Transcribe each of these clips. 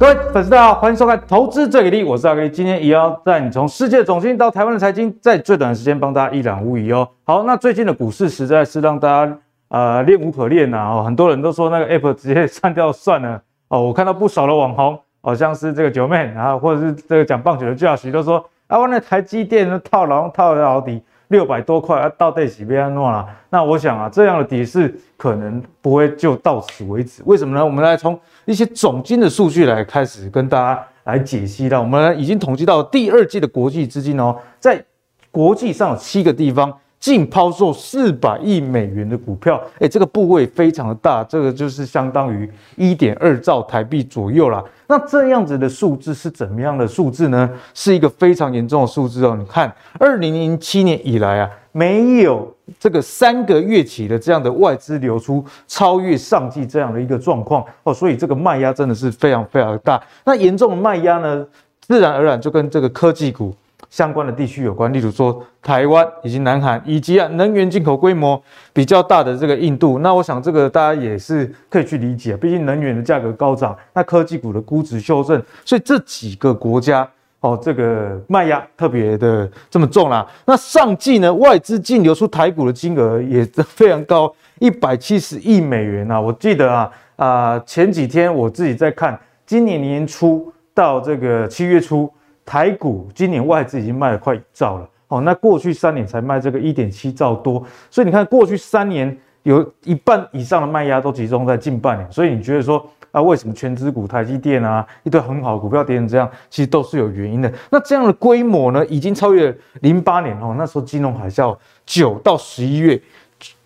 各位粉丝大家好，欢迎收看《投资最给力》，我是阿力。今天也要带你从世界总经到台湾的财经，在最短的时间帮大家一览无遗哦。好，那最近的股市实在是让大家呃恋无可恋呐哦，很多人都说那个 Apple 直接删掉算了哦。我看到不少的网红，好、像是这个九妹啊，或者是这个讲棒球的 Josh 都说啊，我那台积电的套牢套了到底六百多块啊，到底是被安怎了？那我想啊，这样的底势可能不会就到此为止。为什么呢？我们来从一些总金的数据来开始跟大家来解析了，我们已经统计到第二季的国际资金哦，在国际上有七个地方净抛售四百亿美元的股票，诶，这个部位非常的大，这个就是相当于一点二兆台币左右啦。那这样子的数字是怎么样的数字呢？是一个非常严重的数字哦。你看，二零零七年以来啊，没有。这个三个月起的这样的外资流出超越上季这样的一个状况哦，所以这个卖压真的是非常非常大。那严重的卖压呢，自然而然就跟这个科技股相关的地区有关，例如说台湾以及南韩，以及啊能源进口规模比较大的这个印度。那我想这个大家也是可以去理解，毕竟能源的价格高涨，那科技股的估值修正，所以这几个国家。哦，这个卖压特别的这么重啦。那上季呢，外资净流出台股的金额也非常高，一百七十亿美元啊。我记得啊啊、前几天我自己在看，今年年初到这个七月初，台股今年外资已经卖了快一兆了。哦，那过去三年才卖这个一点七兆多，所以你看过去三年有一半以上的卖压都集中在近半年，所以你觉得说？啊，为什么全资股台积电啊，一堆很好的股票跌成这样，其实都是有原因的。那这样的规模呢，已经超越零八年哦，那时候金融海啸九到十一月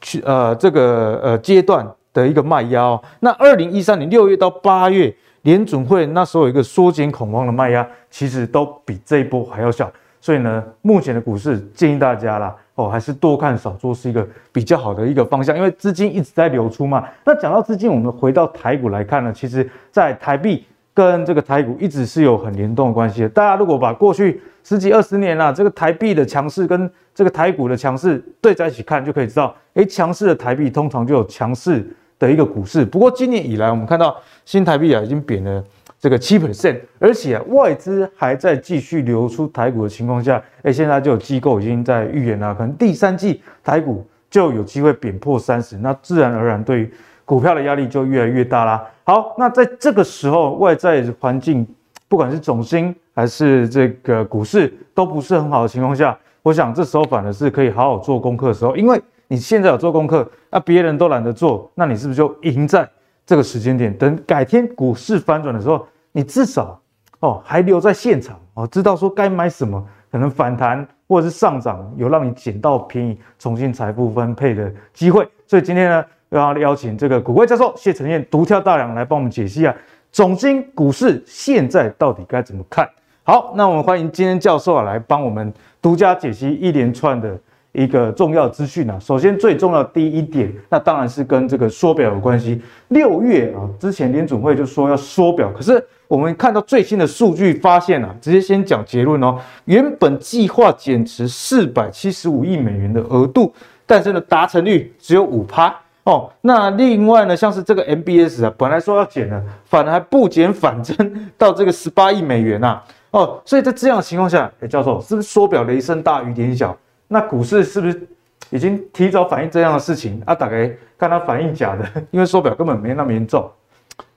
去呃这个呃阶段的一个卖压哦。那二零一三年六月到八月，联准会那时候有一个缩减恐慌的卖压，其实都比这一波还要小。所以呢，目前的股市建议大家啦。哦，还是多看少做是一个比较好的一个方向，因为资金一直在流出嘛。那讲到资金，我们回到台股来看呢，其实，在台币跟这个台股一直是有很联动的关系的。大家如果把过去十几二十年啊，这个台币的强势跟这个台股的强势对在一起看，就可以知道，诶，强势的台币通常就有强势的一个股市。不过今年以来，我们看到新台币啊已经贬了。这个七 percent，而且，外资还在继续流出台股的情况下，哎，现在就有机构已经在预言了，可能第三季台股就有机会贬破三十，那自然而然对于股票的压力就越来越大啦。好，那在这个时候，外在环境不管是总经还是这个股市都不是很好的情况下，我想这时候反而是可以好好做功课的时候，因为你现在有做功课，那别人都懒得做，那你是不是就赢在这个时间点？等改天股市翻转的时候。你至少哦还留在现场哦，知道说该买什么，可能反弹或者是上涨，有让你捡到便宜，重新财富分配的机会。所以今天呢，要邀请这个股怪教授谢承彦独挑大梁来帮我们解析啊，总经股市现在到底该怎么看？好，那我们欢迎今天教授啊来帮我们独家解析一连串的。一个重要资讯啊，首先最重要第一点，那当然是跟这个缩表有关系。六月啊，之前联准会就说要缩表，可是我们看到最新的数据发现啊，直接先讲结论哦，原本计划减持四百七十五亿美元的额度，但是呢达成率只有五趴哦。那另外呢，像是这个 MBS 啊，本来说要减的，反而还不减反增到这个十八亿美元呐、啊、哦。所以在这样的情况下，哎，教授是不是缩表雷声大雨点小？那股市是不是已经提早反映这样的事情啊？大概看它反映假的，因为缩表根本没那么严重。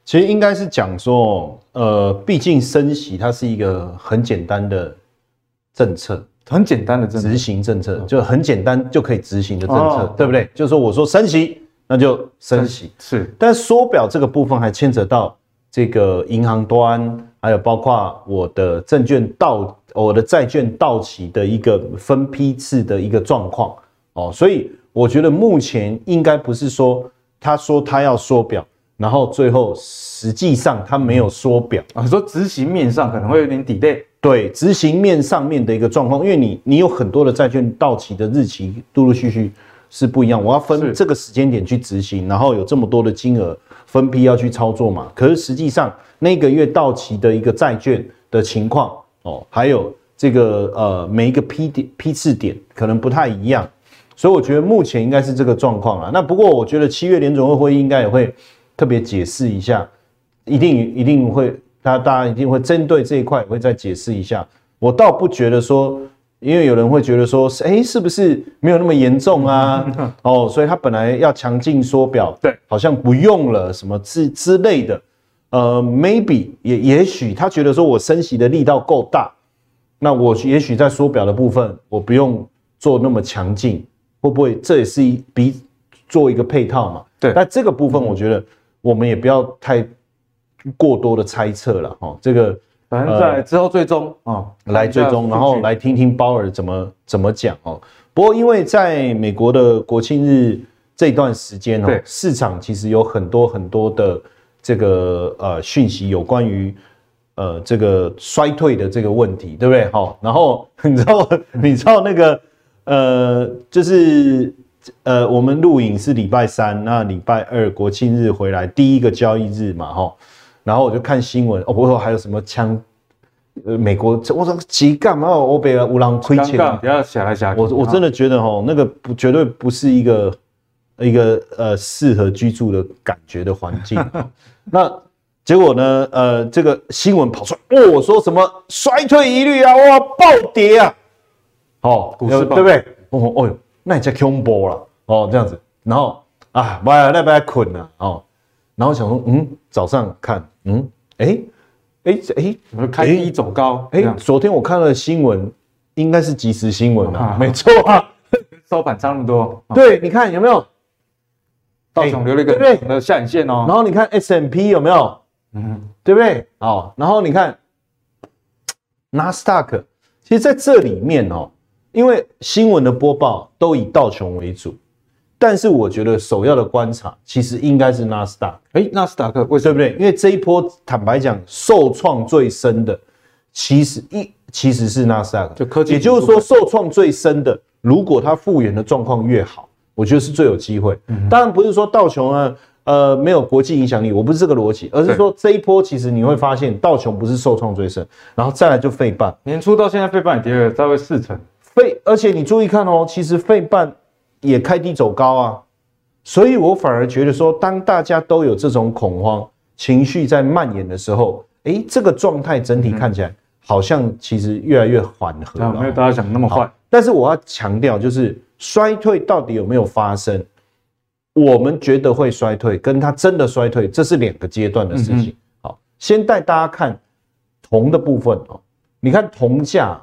其实应该是讲说，呃，毕竟升息它是一个很简单的政策，很简单的政策，执行政策就很简单就可以执行的政策，哦、对不对？就是说我说升息，那就升息是。但缩表这个部分还牵扯到这个银行端，还有包括我的证券到。我的债券到期的一个分批次的一个状况哦，所以我觉得目前应该不是说他说他要缩表，然后最后实际上他没有缩表啊，说执行面上可能会有点 delay。对，执行面上面的一个状况，因为你你有很多的债券到期的日期陆陆续续是不一样，我要分这个时间点去执行，然后有这么多的金额分批要去操作嘛，可是实际上那个月到期的一个债券的情况。哦，还有这个呃，每一个批点批次点可能不太一样，所以我觉得目前应该是这个状况啊。那不过我觉得七月联准会会议应该也会特别解释一下，一定一定会他大家一定会针对这一块会再解释一下。我倒不觉得说，因为有人会觉得说，哎、欸，是不是没有那么严重啊？哦，所以他本来要强劲缩表，对，好像不用了什么之之类的。呃，maybe 也也许他觉得说我升息的力道够大，那我也许在缩表的部分我不用做那么强劲，会不会这也是一比做一个配套嘛？对，但这个部分我觉得我们也不要太过多的猜测了哈。这个反正在之后追踪啊，来追踪，然后来听听鲍尔怎么怎么讲哦。不过因为在美国的国庆日这段时间哦，市场其实有很多很多的。这个呃讯息有关于呃这个衰退的这个问题，对不对？好，然后你知道 你知道那个呃就是呃我们录影是礼拜三，那礼拜二国庆日回来第一个交易日嘛，哈，然后我就看新闻，哦，不过还有什么枪？呃，美国我说急干嘛？欧北乌朗亏钱，不要想来想去。我我真的觉得哈，那个不绝对不是一个一个呃适合居住的感觉的环境。那结果呢？呃，这个新闻跑出来，哦，说什么衰退疑虑啊，哇，暴跌啊，哦，股市对不对？哦，哦哟，那也叫恐怖了，哦，这样子，然后啊，不要那不要困了，哦，然后想说，嗯，早上看，嗯，哎，哎，哎，开低走高，哎，昨天我看了新闻，应该是即时新闻啊，没错啊，收盘差那么多，对，你看有没有？道琼留了一个对的下影线哦，然后你看 S&P 有没有？嗯，对不对？哦，然后你看纳斯达克，其实在这里面哦，因为新闻的播报都以道琼为主，但是我觉得首要的观察其实应该是纳斯达克。哎，纳斯达克为什么？对不对？因为这一波坦白讲受创最深的，其实一其实是纳斯达克，就科技，也就是说受创最深的，如果它复原的状况越好。我觉得是最有机会，当然不是说道琼啊，呃，没有国际影响力，我不是这个逻辑，而是说这一波其实你会发现道琼不是受创最深，然后再来就费半，年初到现在费半也跌了大概四成，费，而且你注意看哦，其实费半也开低走高啊，所以我反而觉得说，当大家都有这种恐慌情绪在蔓延的时候，诶，这个状态整体看起来好像其实越来越缓和了，没有大家想的那么坏，但是我要强调就是。衰退到底有没有发生？我们觉得会衰退，跟它真的衰退，这是两个阶段的事情。好，先带大家看铜的部分哦。你看铜价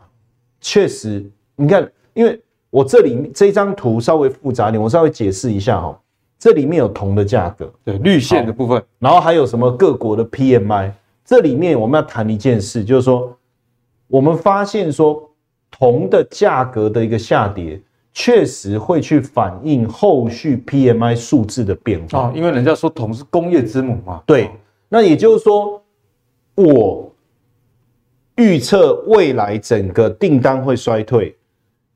确实，你看，因为我这里这张图稍微复杂点，我稍微解释一下哦。这里面有铜的价格，对，绿线的部分，然后还有什么各国的 PMI。这里面我们要谈一件事，就是说，我们发现说铜的价格的一个下跌。确实会去反映后续 PMI 数字的变化，因为人家说铜是工业之母嘛。对，那也就是说，我预测未来整个订单会衰退，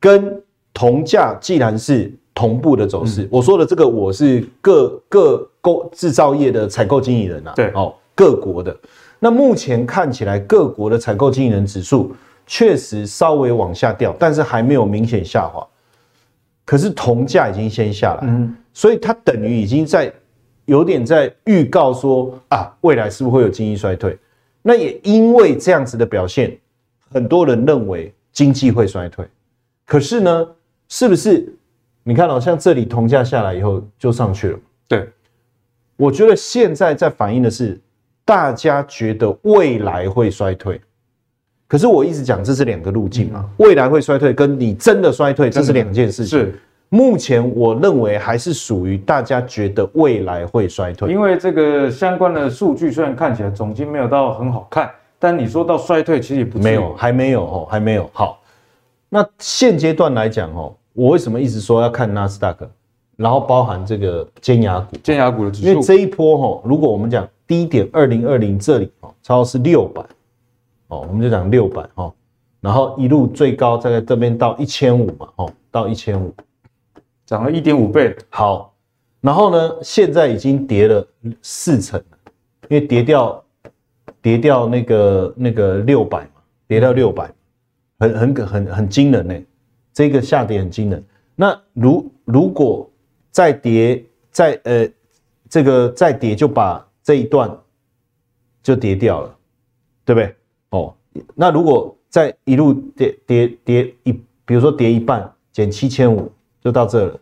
跟铜价既然是同步的走势，我说的这个我是各各工制造业的采购经理人啊，对哦，各国的。那目前看起来各国的采购经理人指数确实稍微往下掉，但是还没有明显下滑。可是铜价已经先下来，嗯，所以它等于已经在有点在预告说啊，未来是不是会有经济衰退？那也因为这样子的表现，很多人认为经济会衰退。可是呢，是不是？你看哦，像这里铜价下来以后就上去了。对，我觉得现在在反映的是大家觉得未来会衰退。可是我一直讲，这是两个路径嘛，未来会衰退，跟你真的衰退，这是两件事情。是，目前我认为还是属于大家觉得未来会衰退，因为这个相关的数据虽然看起来总经没有到很好看，但你说到衰退，其实也不没有，还没有哦，还没有。好，那现阶段来讲哦，我为什么一直说要看纳斯达克，然后包含这个尖牙股，尖牙股的指数，因为这一波哈，如果我们讲低点二零二零这里哦，超是六百。哦，我们就讲六百哈，然后一路最高在这边到一千五嘛，哦，到一千五，涨了一点五倍。好，然后呢，现在已经跌了四成，因为跌掉跌掉那个那个六百嘛，跌到六百，很很很很惊人呢，这个下跌很惊人。那如如果再跌再呃这个再跌就把这一段就跌掉了。对不对？哦，那如果再一路跌跌跌一，比如说跌一半，减七千五，就到这了。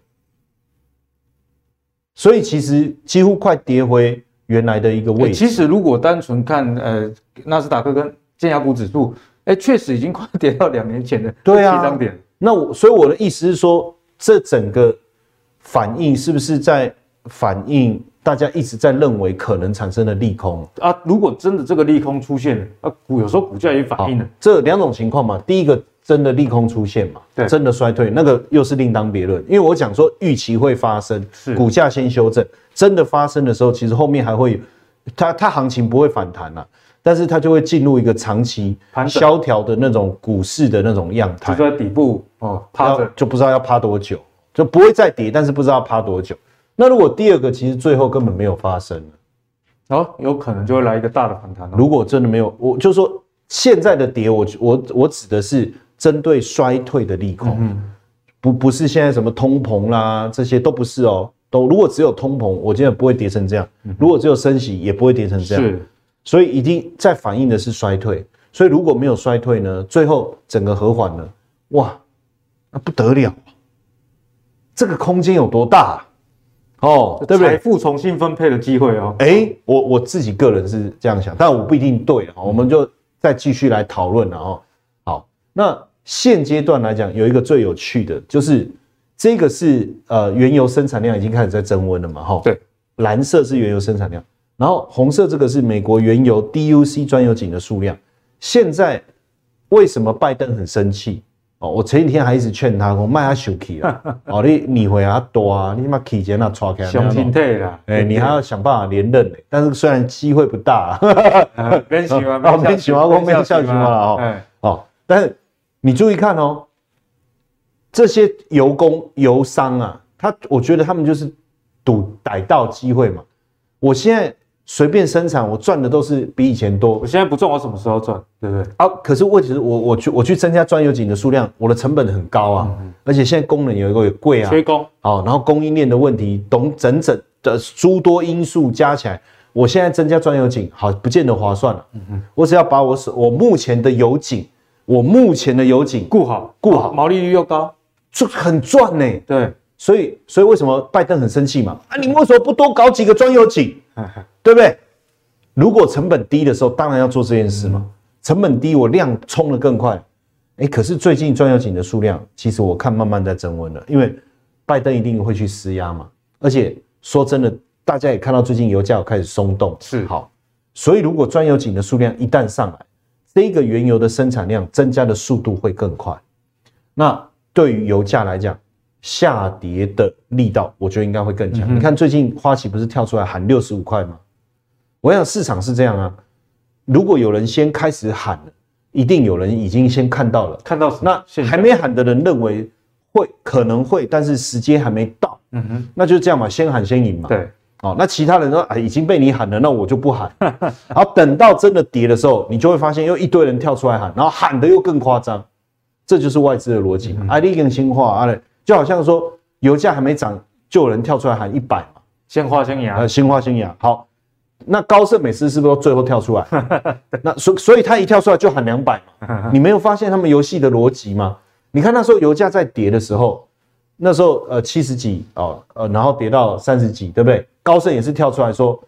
所以其实几乎快跌回原来的一个位置。其实如果单纯看呃纳斯达克跟尖牙股指数，哎，确实已经快跌到两年前的对啊七张点。那我所以我的意思是说，这整个反应是不是在反映大家一直在认为可能产生的利空啊？如果真的这个利空出现了，啊股有时候股价也反应了。这两种情况嘛，第一个。真的利空出现嘛？对，真的衰退，那个又是另当别论。因为我讲说预期会发生，是股价先修正，真的发生的时候，其实后面还会有，它它行情不会反弹了，但是它就会进入一个长期萧条的那种股市的那种样态，就在底部哦，趴着就不知道要趴多久，就不会再跌，但是不知道要趴多久。那如果第二个其实最后根本没有发生哦，有可能就会来一个大的反弹。如果真的没有，我就说现在的跌，我我我指的是。针对衰退的利空，嗯、不不是现在什么通膨啦，这些都不是哦。都如果只有通膨，我觉得不会跌成这样；嗯、如果只有升息，也不会跌成这样。是，所以一定在反映的是衰退。所以如果没有衰退呢，最后整个和缓了，哇，那不得了，这个空间有多大、啊、哦？对不对？财富重新分配的机会哦。哎、欸，我我自己个人是这样想，但我不一定对啊。我们就再继续来讨论了哦。好，那。现阶段来讲，有一个最有趣的，就是这个是呃原油生产量已经开始在增温了嘛，哈。对，蓝色是原油生产量，然后红色这个是美国原油 DUC 专油井的数量。现在为什么拜登很生气？哦，我前几天还一直劝他说，卖他休克啊，哦，你你会啊多啊，你妈提前那抓开，相亲退啦，哎，你还要想办法连任呢，但是虽然机会不大，别喜欢，别喜欢，我没有笑喜欢了哦，哦，但是。你注意看哦，这些油工、油商啊，他我觉得他们就是赌逮到机会嘛。我现在随便生产，我赚的都是比以前多。我现在不赚，我什么时候赚？对不对？啊，可是问题是我我去我去增加专油井的数量，我的成本很高啊，而且现在工人有一个也贵啊，缺工。好，然后供应链的问题，懂整整的诸多因素加起来，我现在增加专油井，好，不见得划算了。嗯嗯，我只要把我我目前的油井。我目前的油井顾好，顾好，毛利率又高，就很赚呢、欸。对，所以，所以为什么拜登很生气嘛？啊，你为什么不多搞几个专油井？对不对？如果成本低的时候，当然要做这件事嘛。成本低，我量冲得更快。哎，可是最近专油井的数量，其实我看慢慢在增温了，因为拜登一定会去施压嘛。而且说真的，大家也看到最近油价开始松动，是好。所以如果专油井的数量一旦上来，这个原油的生产量增加的速度会更快，那对于油价来讲，下跌的力道，我觉得应该会更强。你看最近花旗不是跳出来喊六十五块吗？我想市场是这样啊，如果有人先开始喊了，一定有人已经先看到了，看到？那还没喊的人认为会可能会，但是时间还没到，嗯哼，那就这样嘛，先喊先赢嘛，对。哦，那其他人说啊，已经被你喊了，那我就不喊。然后等到真的跌的时候，你就会发现又一堆人跳出来喊，然后喊的又更夸张，这就是外资的逻辑嘛。啊，你更新话啊，就好像说油价还没涨，就有人跳出来喊一百嘛，先花先牙，先花先芽。好，那高盛每次是不是都最后跳出来？那所所以他一跳出来就喊两百嘛。你没有发现他们游戏的逻辑吗？你看那时候油价在跌的时候，那时候呃七十几哦，呃然后跌到三十几，对不对？高盛也是跳出来说，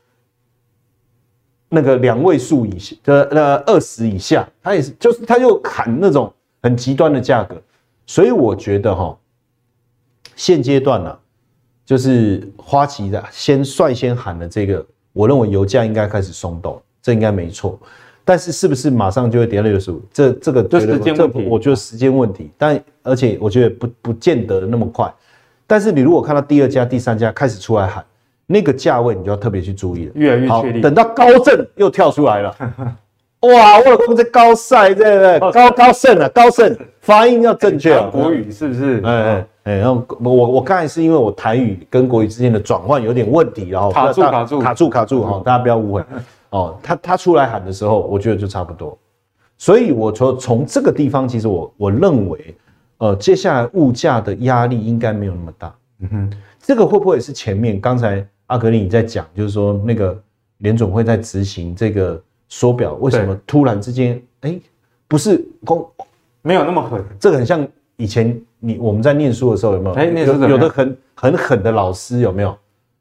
那个两位数以下的呃二十以下，他也是就是他又砍那种很极端的价格，所以我觉得哈，现阶段呢，就是花旗的先率先喊的这个，我认为油价应该开始松动，这应该没错，但是是不是马上就会跌到六十五？这这个就时间问题，我觉得时间问题，但而且我觉得不不见得那么快，但是你如果看到第二家、第三家开始出来喊。那个价位你就要特别去注意了，越来越确定。等到高盛又跳出来了，哇！我老公在高赛，对不对？高高盛啊，高盛发音要正确啊。国语是不是？哎哎哎，然后我我刚才是因为我台语跟国语之间的转换有点问题，然后卡住卡住卡住卡住哈，大家不要误会 哦。他他出来喊的时候，我觉得就差不多。所以我说从这个地方，其实我我认为，呃，接下来物价的压力应该没有那么大。嗯哼，这个会不会是前面刚才？阿格里，你在讲，就是说那个联总会在执行这个手表为什么突然之间，哎，不是公没有那么狠，这个很像以前你我们在念书的时候有没有？哎，有有的很很狠的老师有没有？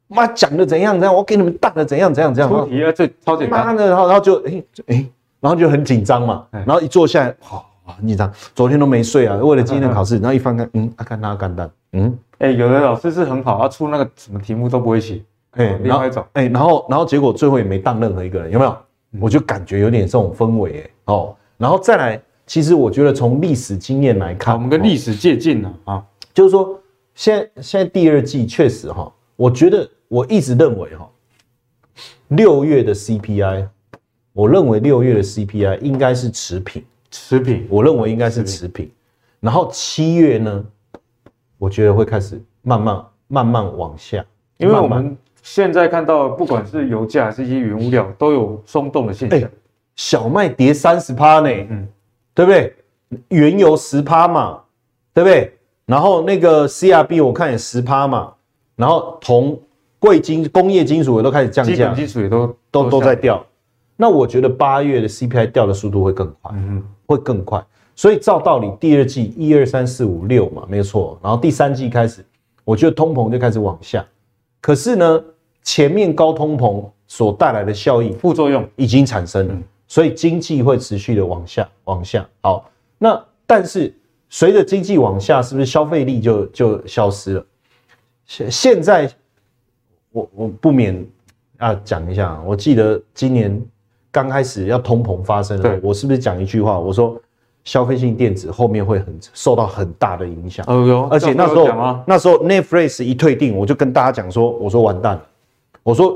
妈讲的怎样怎样，我给你们大的怎样怎样怎样。出题啊，这超简单。妈的，然后然后就哎哎，然后就很紧张嘛，然后一坐下来，好很紧张，昨天都没睡啊，为了今天的考试，然后一翻开，嗯，阿干那干蛋，嗯，哎，有的老师是很好，他出那个什么题目都不会写，哎，然后哎，然后然后结果最后也没当任何一个人，有没有？我就感觉有点这种氛围，哎，哦，然后再来，其实我觉得从历史经验来看，我们跟历史借鉴了啊，就是说，现在现在第二季确实哈，我觉得。我一直认为哈，六月的 CPI，我认为六月的 CPI 应该是持平，持平，我认为应该是持平。然后七月呢，我觉得会开始慢慢慢慢往下，因为我们现在看到，不管是油价还是一些原物料，都有松动的现象。小麦跌三十趴呢，嗯，对不对？原油十趴嘛，对不对？然后那个 CRB 我看也十趴嘛，然后铜。贵金工业金属也都开始降价，基本金属也都都都在掉。那我觉得八月的 CPI 掉的速度会更快，嗯，会更快。所以照道理，第二季一二三四五六嘛，没错。然后第三季开始，我觉得通膨就开始往下。可是呢，前面高通膨所带来的效应副作用已经产生了，所以经济会持续的往下往下。好，那但是随着经济往下，是不是消费力就就消失了？现现在。我我不免啊讲一下，我记得今年刚开始要通膨发生了，我是不是讲一句话？我说消费性电子后面会很受到很大的影响。而且那时候那时候 Netflix 一退订，我就跟大家讲说，我说完蛋了，我说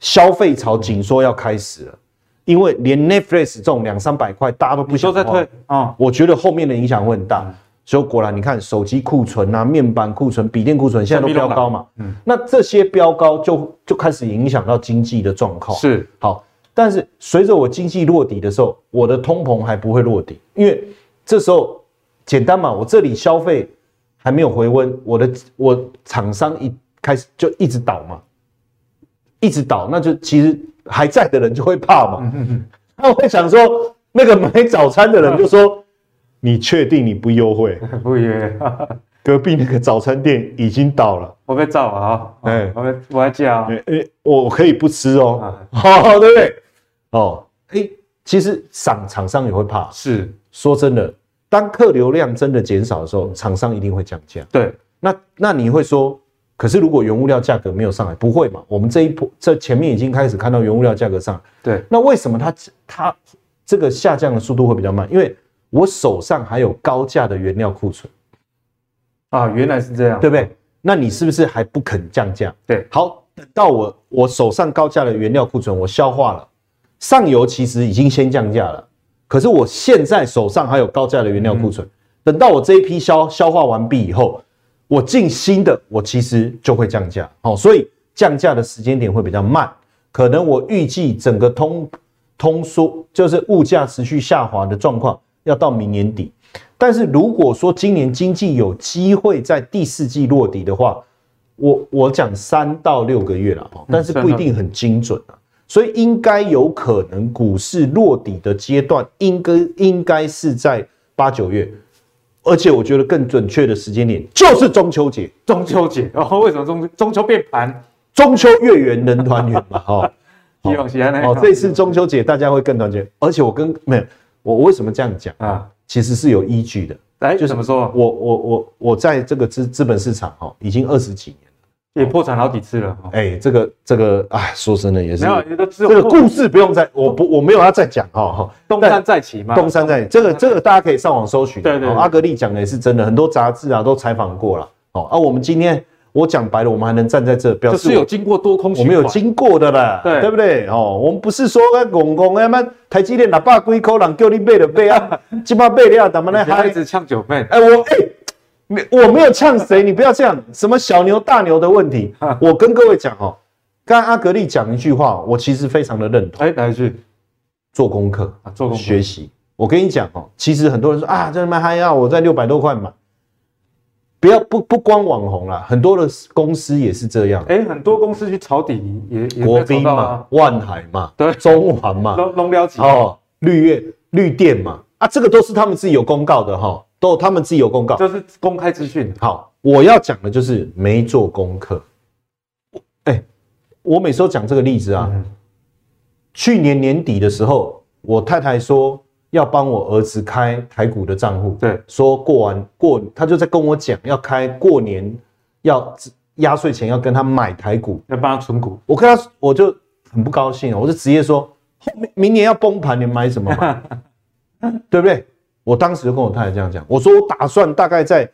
消费潮紧缩要开始了，因为连 Netflix 这种两三百块大家都不想再退啊，我觉得后面的影响会很大。所以果然，你看手机库存啊、面板库存、笔电库存，现在都飙高嘛。嗯，那这些飙高就就开始影响到经济的状况。是。好，但是随着我经济落底的时候，我的通膨还不会落底，因为这时候简单嘛，我这里消费还没有回温，我的我厂商一开始就一直倒嘛，一直倒，那就其实还在的人就会怕嘛。那我会想说，那个买早餐的人就说。你确定你不优惠？不优，隔壁那个早餐店已经倒了。我被造啊！哎，我被我要叫。哎哎，我可以不吃哦，好，对不对？哦，哎，其实厂厂商也会怕。是，说真的，当客流量真的减少的时候，厂商一定会降价。对，那那你会说，可是如果原物料价格没有上来，不会嘛？我们这一波这前面已经开始看到原物料价格上来。对，那为什么它它这个下降的速度会比较慢？因为我手上还有高价的原料库存啊，原来是这样，对不对？那你是不是还不肯降价？对，好，等到我我手上高价的原料库存我消化了，上游其实已经先降价了，可是我现在手上还有高价的原料库存，等到我这一批消消化完毕以后，我进新的，我其实就会降价。好，所以降价的时间点会比较慢，可能我预计整个通通缩就是物价持续下滑的状况。要到明年底，但是如果说今年经济有机会在第四季落底的话，我我讲三到六个月了，但是不一定很精准啊，所以应该有可能股市落底的阶段，应该应该是在八九月，而且我觉得更准确的时间点就是中秋节，中秋节然 哦，为什么中中秋变盘？中秋月圆人团圆嘛，哈，希望喜安哦，这次中秋节大家会更团结，而且我跟没有。我为什么这样讲啊？其实是有依据的。哎，就怎么说？我我我我在这个资资本市场哈，已经二十几年了，也破产好几次了。哎，这个这个啊，说真的也是。没有，这个故事不用再，我不我没有要再讲哈哈。东山再起嘛。东山再起，这个这个大家可以上网搜寻。对对。阿格力讲的也是真的，很多杂志啊都采访过了。哦，啊我们今天。我讲白了，我们还能站在这，表示是有经过多空我们有经过的啦，对对不对？哦，我们不是说个公公哎妈，台积电哪把龟口人叫你背的背啊，鸡巴背了，怎么呢？还一直呛九妹？哎，我哎，没我没有呛谁，你不要这样，什么小牛大牛的问题，我跟各位讲哦，刚刚阿格力讲一句话，我其实非常的认同。哎，哪一句？做功课啊，做功课学习。我跟你讲哦，其实很多人说啊，这他妈还要我在六百多块买。不要不不光网红啦，很多的公司也是这样。哎、欸，很多公司去抄底也也国宾嘛，万海嘛，对，中环嘛，龙龙标哦，绿月绿电嘛，啊，这个都是他们自己有公告的哈，都他们自己有公告，这是公开资讯。好，我要讲的就是没做功课。哎、欸，我每次都讲这个例子啊。嗯、去年年底的时候，我太太说。要帮我儿子开台股的账户，对，说过完过，他就在跟我讲要开过年要压岁钱要跟他买台股，要帮他存股。我跟他我就很不高兴，我就直接说，明明年要崩盘，你买什么嘛？对不对？我当时就跟我太太这样讲，我说我打算大概在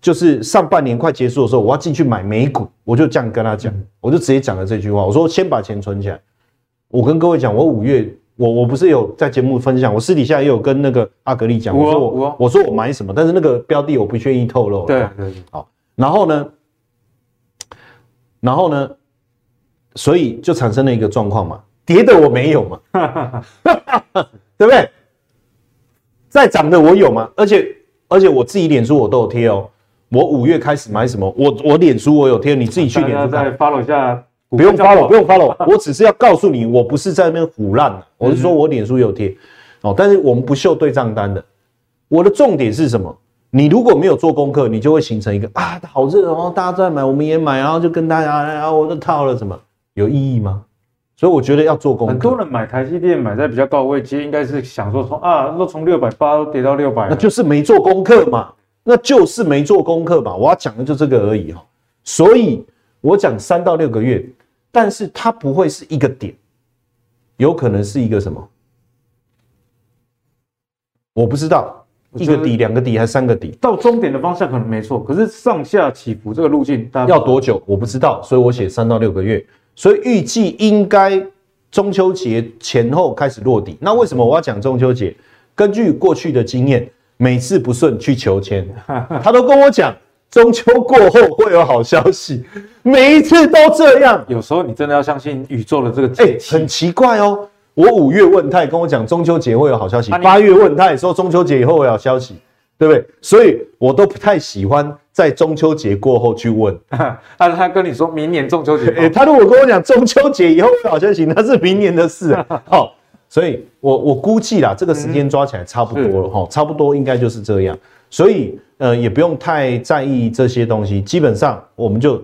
就是上半年快结束的时候，我要进去买美股，我就这样跟她讲，嗯、我就直接讲了这句话，我说先把钱存起来。我跟各位讲，我五月。我我不是有在节目分享，我私底下也有跟那个阿格力讲，我说我我，我说我买什么，但是那个标的我不愿意透露。对对，好，然后呢，然后呢，所以就产生了一个状况嘛，跌的我没有嘛，对不对？在涨的我有吗，而且而且我自己脸书我都有贴哦，我五月开始买什么，我我脸书我有贴，你自己去脸书再 follow 一下。不用 follow，不用 follow，我只是要告诉你，我不是在那边唬烂，我是说我脸书有贴哦，但是我们不秀对账单的。我的重点是什么？你如果没有做功课，你就会形成一个啊，好热哦，大家都在买，我们也买，然后就跟大家然啊，我都套了，什么有意义吗？所以我觉得要做功课。很多人买台积电买在比较高位，其实应该是想说从啊，都从六百八跌到六百，那就是没做功课嘛，那就是没做功课嘛。我要讲的就这个而已哈。所以我讲三到六个月。但是它不会是一个点，有可能是一个什么？我不知道，一个底、两个底还是三个底？到终点的方向可能没错，可是上下起伏这个路径要多久？我不知道，所以我写三到六个月，所以预计应该中秋节前后开始落底。那为什么我要讲中秋节？根据过去的经验，每次不顺去求签，他都跟我讲。中秋过后会有好消息，每一次都这样。有时候你真的要相信宇宙的这个节气。很奇怪哦。我五月问他，跟我讲中秋节会有好消息。八月问他，也说中秋节以后会有消息，对不对？所以我都不太喜欢在中秋节过后去问。啊，他跟你说明年中秋节，他如果跟我讲中秋节以后好消息，那是明年的事。好，所以我我估计啦，这个时间抓起来差不多了哈，差不多应该就是这样。所以，呃，也不用太在意这些东西。基本上，我们就，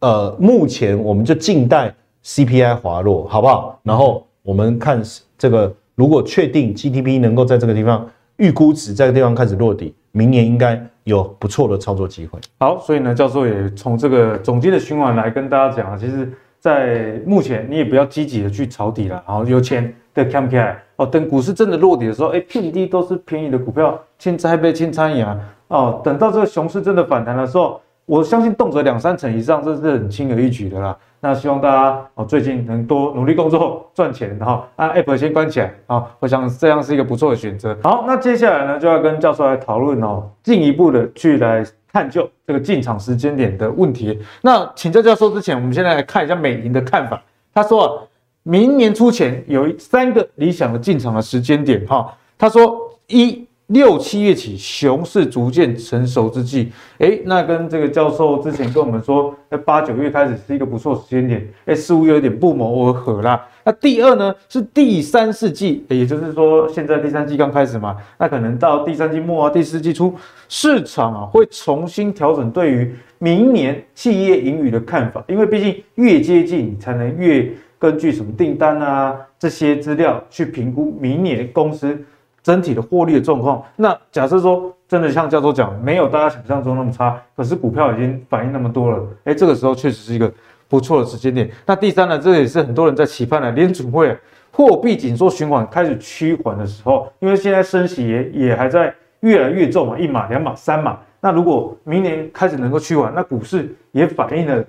呃，目前我们就静待 CPI 滑落，好不好？然后我们看这个，如果确定 GDP 能够在这个地方预估值在这个地方开始落底，明年应该有不错的操作机会。好，所以呢，教授也从这个总结的循环来跟大家讲啊，其实，在目前你也不要积极的去抄底了，好，有钱的看不开。哦，等股市真的落底的时候，哎，遍地都是便宜的股票，青菜被青菜养。哦，等到这个熊市真的反弹的时候，我相信动辄两三成以上，这是很轻而易举的啦。那希望大家哦，最近能多努力工作赚钱，然后啊，App 先关起来啊，我想这样是一个不错的选择。好，那接下来呢，就要跟教授来讨论哦，进一步的去来探究这个进场时间点的问题。那请教教授之前，我们现在来看一下美银的看法。他说啊。明年初前有三个理想的进场的时间点，哈，他说一六七月起熊市逐渐成熟之际，诶，那跟这个教授之前跟我们说，在八九月开始是一个不错时间点，诶，似乎有点不谋而合啦。那第二呢是第三四季，也就是说现在第三季刚开始嘛，那可能到第三季末啊，第四季初，市场啊会重新调整对于明年企业盈余的看法，因为毕竟越接近你才能越。根据什么订单啊这些资料去评估明年公司整体的获利的状况。那假设说真的像教授讲，没有大家想象中那么差，可是股票已经反应那么多了，哎，这个时候确实是一个不错的时间点。那第三呢，这也是很多人在期盼的联准会货币紧缩循环开始趋缓的时候，因为现在升息也也还在越来越重嘛，一码、两码、三码。那如果明年开始能够趋缓，那股市也反映了。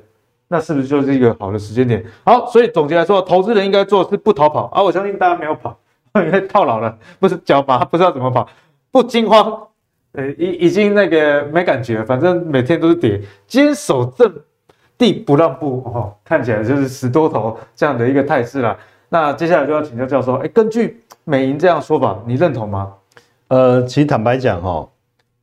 那是不是就是一个好的时间点？好，所以总结来说，投资人应该做的是不逃跑啊！我相信大家没有跑，因为套牢了，不是脚麻，不知道怎么跑，不惊慌，呃，已已经那个没感觉了，反正每天都是跌，坚守阵地不让步，哦，看起来就是死多头这样的一个态势了。那接下来就要请教教授，哎，根据美银这样说法，你认同吗？呃，其实坦白讲，哈，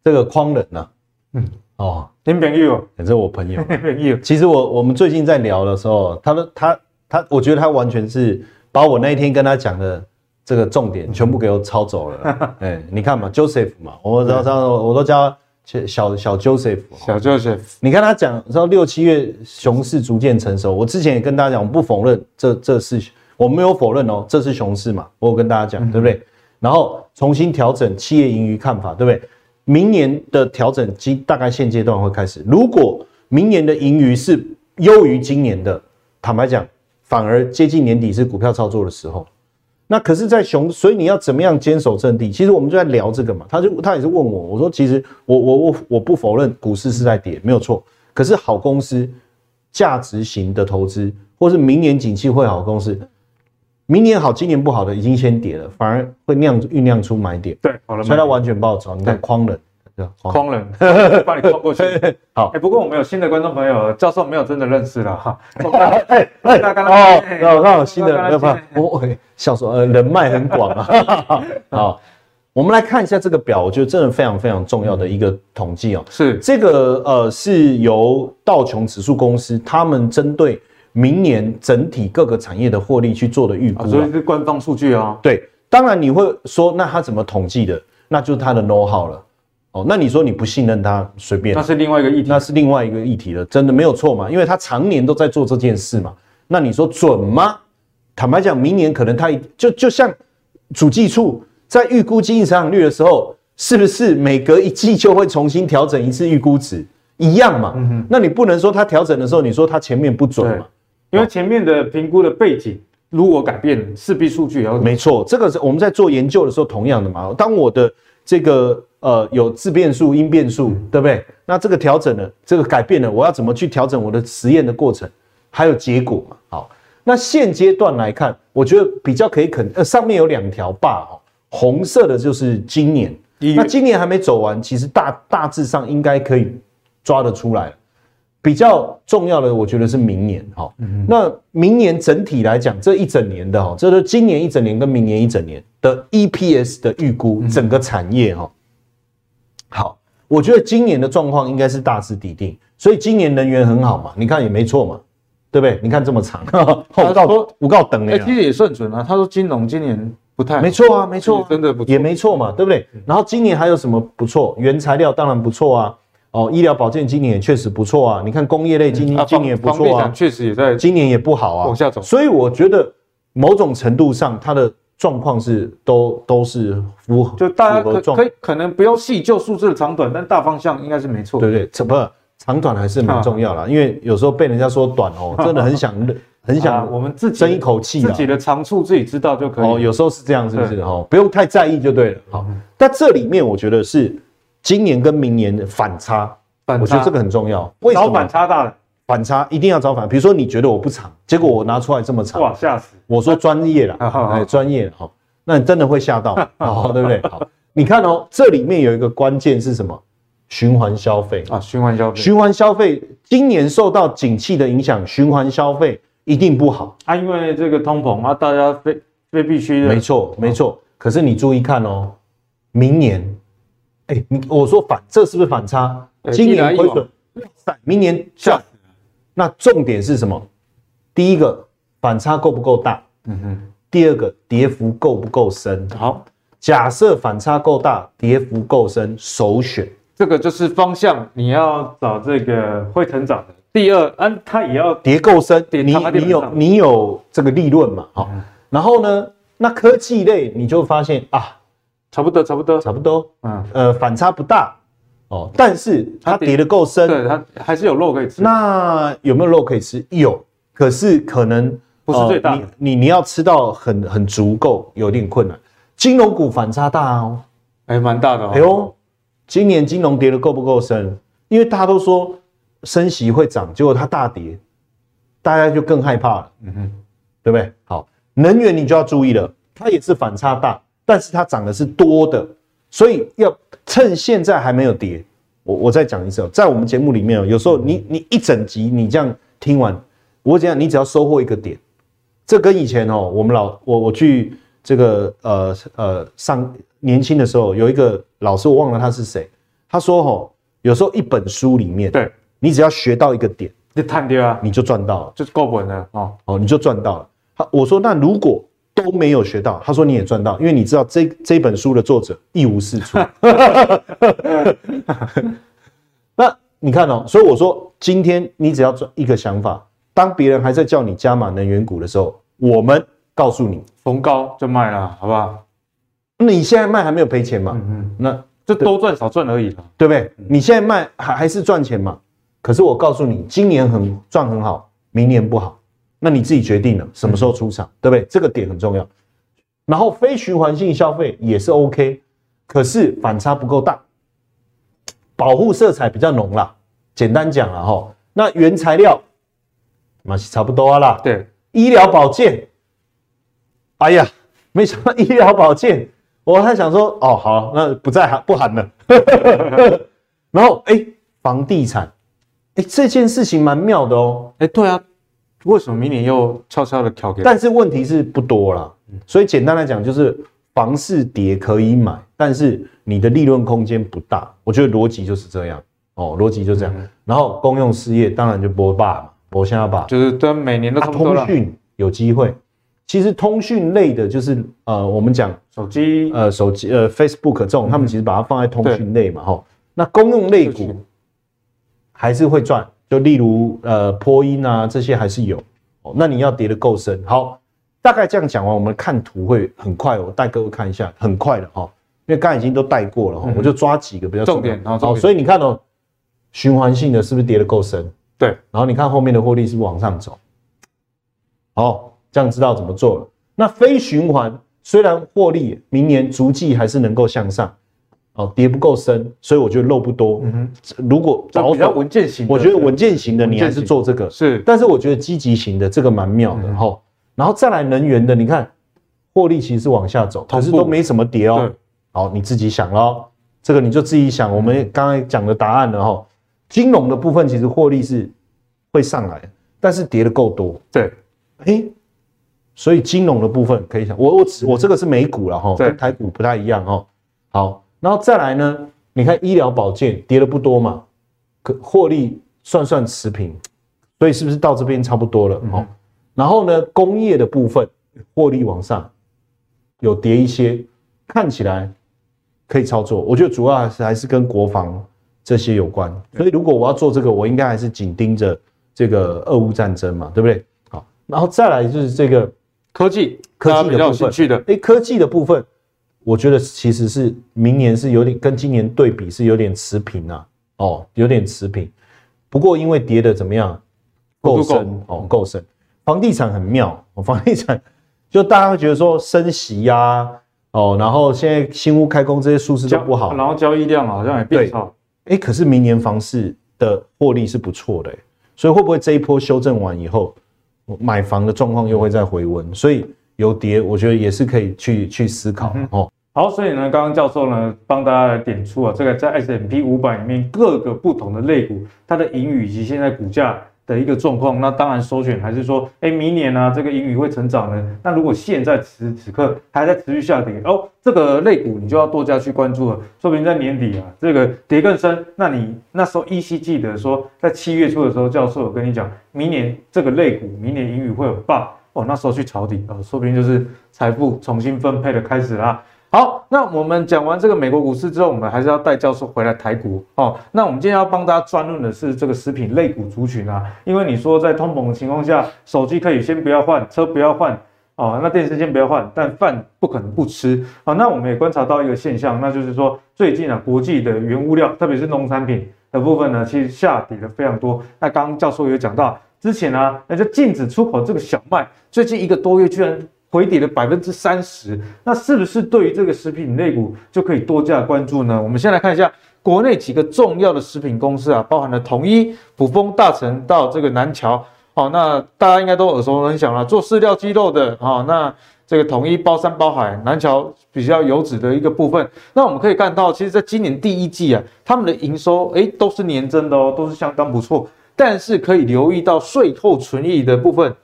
这个框人呐、啊，嗯，哦，林炳佑，也是我朋友。炳佑，其实我我们最近在聊的时候，他的他他，我觉得他完全是把我那一天跟他讲的这个重点全部给我抄走了。哎，你看嘛，Joseph 嘛，我都我我都叫小小 Joseph，小 Joseph。你看他讲说六七月熊市逐渐成熟，我之前也跟大家讲，我不否认这这是我没有否认哦，这是熊市嘛，我有跟大家讲，对不对？然后重新调整企业盈余看法，对不对？明年的调整期大概现阶段会开始。如果明年的盈余是优于今年的，坦白讲，反而接近年底是股票操作的时候。那可是，在熊，所以你要怎么样坚守阵地？其实我们就在聊这个嘛。他就他也是问我，我说其实我我我我不否认股市是在跌，没有错。可是好公司、价值型的投资，或是明年景气会好公司，明年好，今年不好的已经先跌了，反而会酿酝酿出买点。对，好了，所以它完全暴走。你看框人，对，框人，帮你框过去。好，哎，不过我们有新的观众朋友，教授没有真的认识了哈。哎哎，哦，那那有新的没有办法，我笑说，呃，人脉很广啊。好，我们来看一下这个表，我觉得真的非常非常重要的一个统计哦。是这个呃，是由道琼指数公司他们针对。明年整体各个产业的获利去做的预估，所以是官方数据啊。对，当然你会说，那他怎么统计的？那就是他的 know how 了。哦，那你说你不信任他，随便。那是另外一个议题。那是另外一个议题了，真的没有错嘛？因为他常年都在做这件事嘛。那你说准吗？坦白讲，明年可能他就就像主计处在预估经济成长率的时候，是不是每隔一季就会重新调整一次预估值？一样嘛。嗯哼。那你不能说他调整的时候，你说他前面不准嘛？因为前面的评估的背景如果改变，势必数据也要没错。这个是我们在做研究的时候同样的嘛。当我的这个呃有自变数、因变数，对不对？那这个调整呢，这个改变了，我要怎么去调整我的实验的过程，还有结果嘛？好，那现阶段来看，我觉得比较可以肯呃上面有两条 bar 哈，红色的就是今年，那今年还没走完，其实大大致上应该可以抓得出来。比较重要的，我觉得是明年哈。那明年整体来讲，这一整年的哈，这是今年一整年跟明年一整年的 EPS 的预估，整个产业哈。好，我觉得今年的状况应该是大致底定，所以今年能源很好嘛，你看也没错嘛，对不对？你看这么长，他说五告等了，其实也算准啊。他说金融今年不太，没错啊，没错，真的不错，也没错嘛，对不对？然后今年还有什么不错？原材料当然不错啊。哦，医疗保健今年也确实不错啊！你看工业类今年今年也不错啊，确实也在今年也不好啊，往下走。所以我觉得某种程度上，它的状况是都都是符合，就大家可可以可能不用细究数字的长短，但大方向应该是没错。对对，这不长短还是蛮重要啦，因为有时候被人家说短哦，真的很想很想我们自己争一口气，自己的长处自己知道就可以。哦，有时候是这样，是不是？哦，不用太在意就对了。好，但这里面我觉得是今年跟明年的反差。我觉得这个很重要，为什么？反差大的，反差一定要找反。比如说你觉得我不长，结果我拿出来这么长，哇，吓死！我说专业了，哎，专业好，那你真的会吓到，好，对不对？好，你看哦，这里面有一个关键是什么？循环消费啊，循环消费，循环消费，今年受到景气的影响，循环消费一定不好啊，因为这个通膨啊，大家非非必须的，没错，没错。可是你注意看哦，明年，哎，你我说反，这是不是反差？今年亏损！明年下，那重点是什么？第一个反差够不够大？嗯哼。第二个跌幅够不够深？好，假设反差够大，跌幅够深，首选这个就是方向。你要找这个会成长的。第二，嗯，它也要跌够深。你你有你有这个利润嘛？好，然后呢，那科技类你就发现啊，差不多，差不多，差不多。嗯，呃，反差不大。哦，但是它跌得够深，对，它还是有肉可以吃。那有没有肉可以吃？有，可是可能不是最大。你你你要吃到很很足够，有点困难。金融股反差大哦，还蛮大的哦。哎呦，今年金融跌得够不够深？因为大家都说升息会涨，结果它大跌，大家就更害怕了。嗯哼，对不对？好，能源你就要注意了，它也是反差大，但是它涨的是多的。所以要趁现在还没有跌，我我再讲一次，在我们节目里面，有时候你你一整集你这样听完，我讲你只要收获一个点，这跟以前哦，我们老我我去这个呃呃上年轻的时候，有一个老师我忘了他是谁，他说哦，有时候一本书里面，对，你只要学到一个点，就探掉啊，你就赚到了，就够本了哦。哦，你就赚到了。他我说，那如果都没有学到，他说你也赚到，因为你知道这这本书的作者一无是处。那你看哦，所以我说，今天你只要做一个想法，当别人还在叫你加码能源股的时候，我们告诉你，逢高就卖了，好不好？那你现在卖还没有赔钱嘛？嗯嗯，那就多赚少赚而已，对不对？你现在卖还还是赚钱嘛？可是我告诉你，今年很赚很好，明年不好，那你自己决定了什么时候出场，对不对？这个点很重要。然后非循环性消费也是 OK，可是反差不够大，保护色彩比较浓啦。简单讲啊哈，那原材料嘛是差不多啦。对，医疗保健，哎呀，没想到医疗保健。我还想说，哦，好，那不再喊不喊了。然后，哎，房地产，哎，这件事情蛮妙的哦。哎，对啊，为什么明年又悄悄的调给？但是问题是不多啦。所以简单来讲，就是房市跌可以买，但是你的利润空间不大。我觉得逻辑就是这样哦，逻辑就这样。然后公用事业当然就不霸嘛，我现在把就是跟每年都差不多了。通讯有机会。其实通讯类的，就是呃，我们讲手机，呃，手机，呃，Facebook 这种，他们其实把它放在通讯类嘛，哈。那公用类股还是会赚，就例如呃，波音啊这些还是有。哦，那你要跌得够深。好，大概这样讲完，我们看图会很快。我带各位看一下，很快的哈，因为刚才已经都带过了哈，我就抓几个比较重点。好，所以你看哦，循环性的是不是跌得够深？对。然后你看后面的获利是不是往上走？好。这样知道怎么做了。那非循环虽然获利明年逐季还是能够向上，哦，跌不够深，所以我觉得肉不多。嗯哼，如果比较稳健型，我觉得稳健型的你还是做这个是。但是我觉得积极型的这个蛮妙的哈。然后再来能源的，你看获利其实是往下走，可是都没什么跌哦。好，你自己想咯，这个你就自己想。我们刚才讲的答案了哈。金融的部分其实获利是会上来，但是跌的够多。对，哎。所以金融的部分可以想，我我我这个是美股了哈，跟台股不太一样哈。好，然后再来呢，你看医疗保健跌的不多嘛，可获利算算持平，所以是不是到这边差不多了？哦，然后呢，工业的部分获利往上有跌一些，看起来可以操作。我觉得主要还是还是跟国防这些有关。所以如果我要做这个，我应该还是紧盯着这个俄乌战争嘛，对不对？好，然后再来就是这个。科技，科技比较有兴趣的，哎，科技的部分，我觉得其实是明年是有点跟今年对比是有点持平啊，哦，有点持平。不过因为跌的怎么样，够深哦，够深。房地产很妙，房地产就大家会觉得说升息呀、啊，哦，然后现在新屋开工这些数字都不好，然后交易量好像也变差。哎，可是明年房市的获利是不错的，所以会不会这一波修正完以后？买房的状况又会再回温，所以有跌，我觉得也是可以去去思考哦。好，所以呢，刚刚教授呢帮大家来点出啊，这个在 S M P 五百里面各个不同的类股，它的盈余以及现在股价的一个状况。那当然首选还是说，哎，明年呢、啊、这个盈余会成长呢。那如果现在此时此刻还在持续下跌哦，这个类股你就要多加去关注了。说不定在年底啊，这个跌更深，那你那时候依稀记得说，在七月初的时候，教授有跟你讲。明年这个类股，明年盈余会很棒哦，那时候去抄底哦，说不定就是财富重新分配的开始啦。好，那我们讲完这个美国股市之后，我们还是要带教授回来台股哦。那我们今天要帮大家专论的是这个食品类股族群啊，因为你说在通膨的情况下，手机可以先不要换，车不要换哦，那电视先不要换，但饭不可能不吃啊。那我们也观察到一个现象，那就是说最近啊，国际的原物料，特别是农产品的部分呢，其实下跌了非常多。那刚刚教授也讲到。之前呢、啊，那就禁止出口这个小麦，最近一个多月居然回跌了百分之三十，那是不是对于这个食品类股就可以多加关注呢？我们先来看一下国内几个重要的食品公司啊，包含了统一、卜蜂、大成到这个南桥，好，那大家应该都耳熟能详了，做饲料鸡肉的啊，那这个统一包山包海，南桥比较油脂的一个部分，那我们可以看到，其实在今年第一季啊，他们的营收诶都是年增的哦，都是相当不错。但是可以留意到税后存益的部分，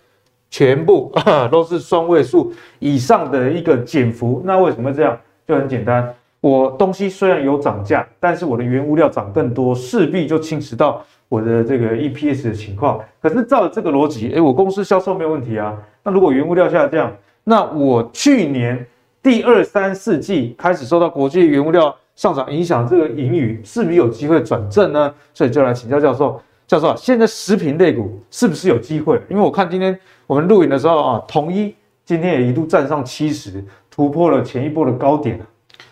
全部 都是双位数以上的一个减幅。那为什么这样？就很简单，我东西虽然有涨价，但是我的原物料涨更多，势必就侵蚀到我的这个 EPS 的情况。可是照这个逻辑，诶，我公司销售没有问题啊。那如果原物料下降，那我去年第二、三、四季开始受到国际原物料上涨影响，这个盈余是不是有机会转正呢？所以就来请教教授。教授，现在食品类股是不是有机会？因为我看今天我们录影的时候啊，统一今天也一度站上七十，突破了前一波的高点。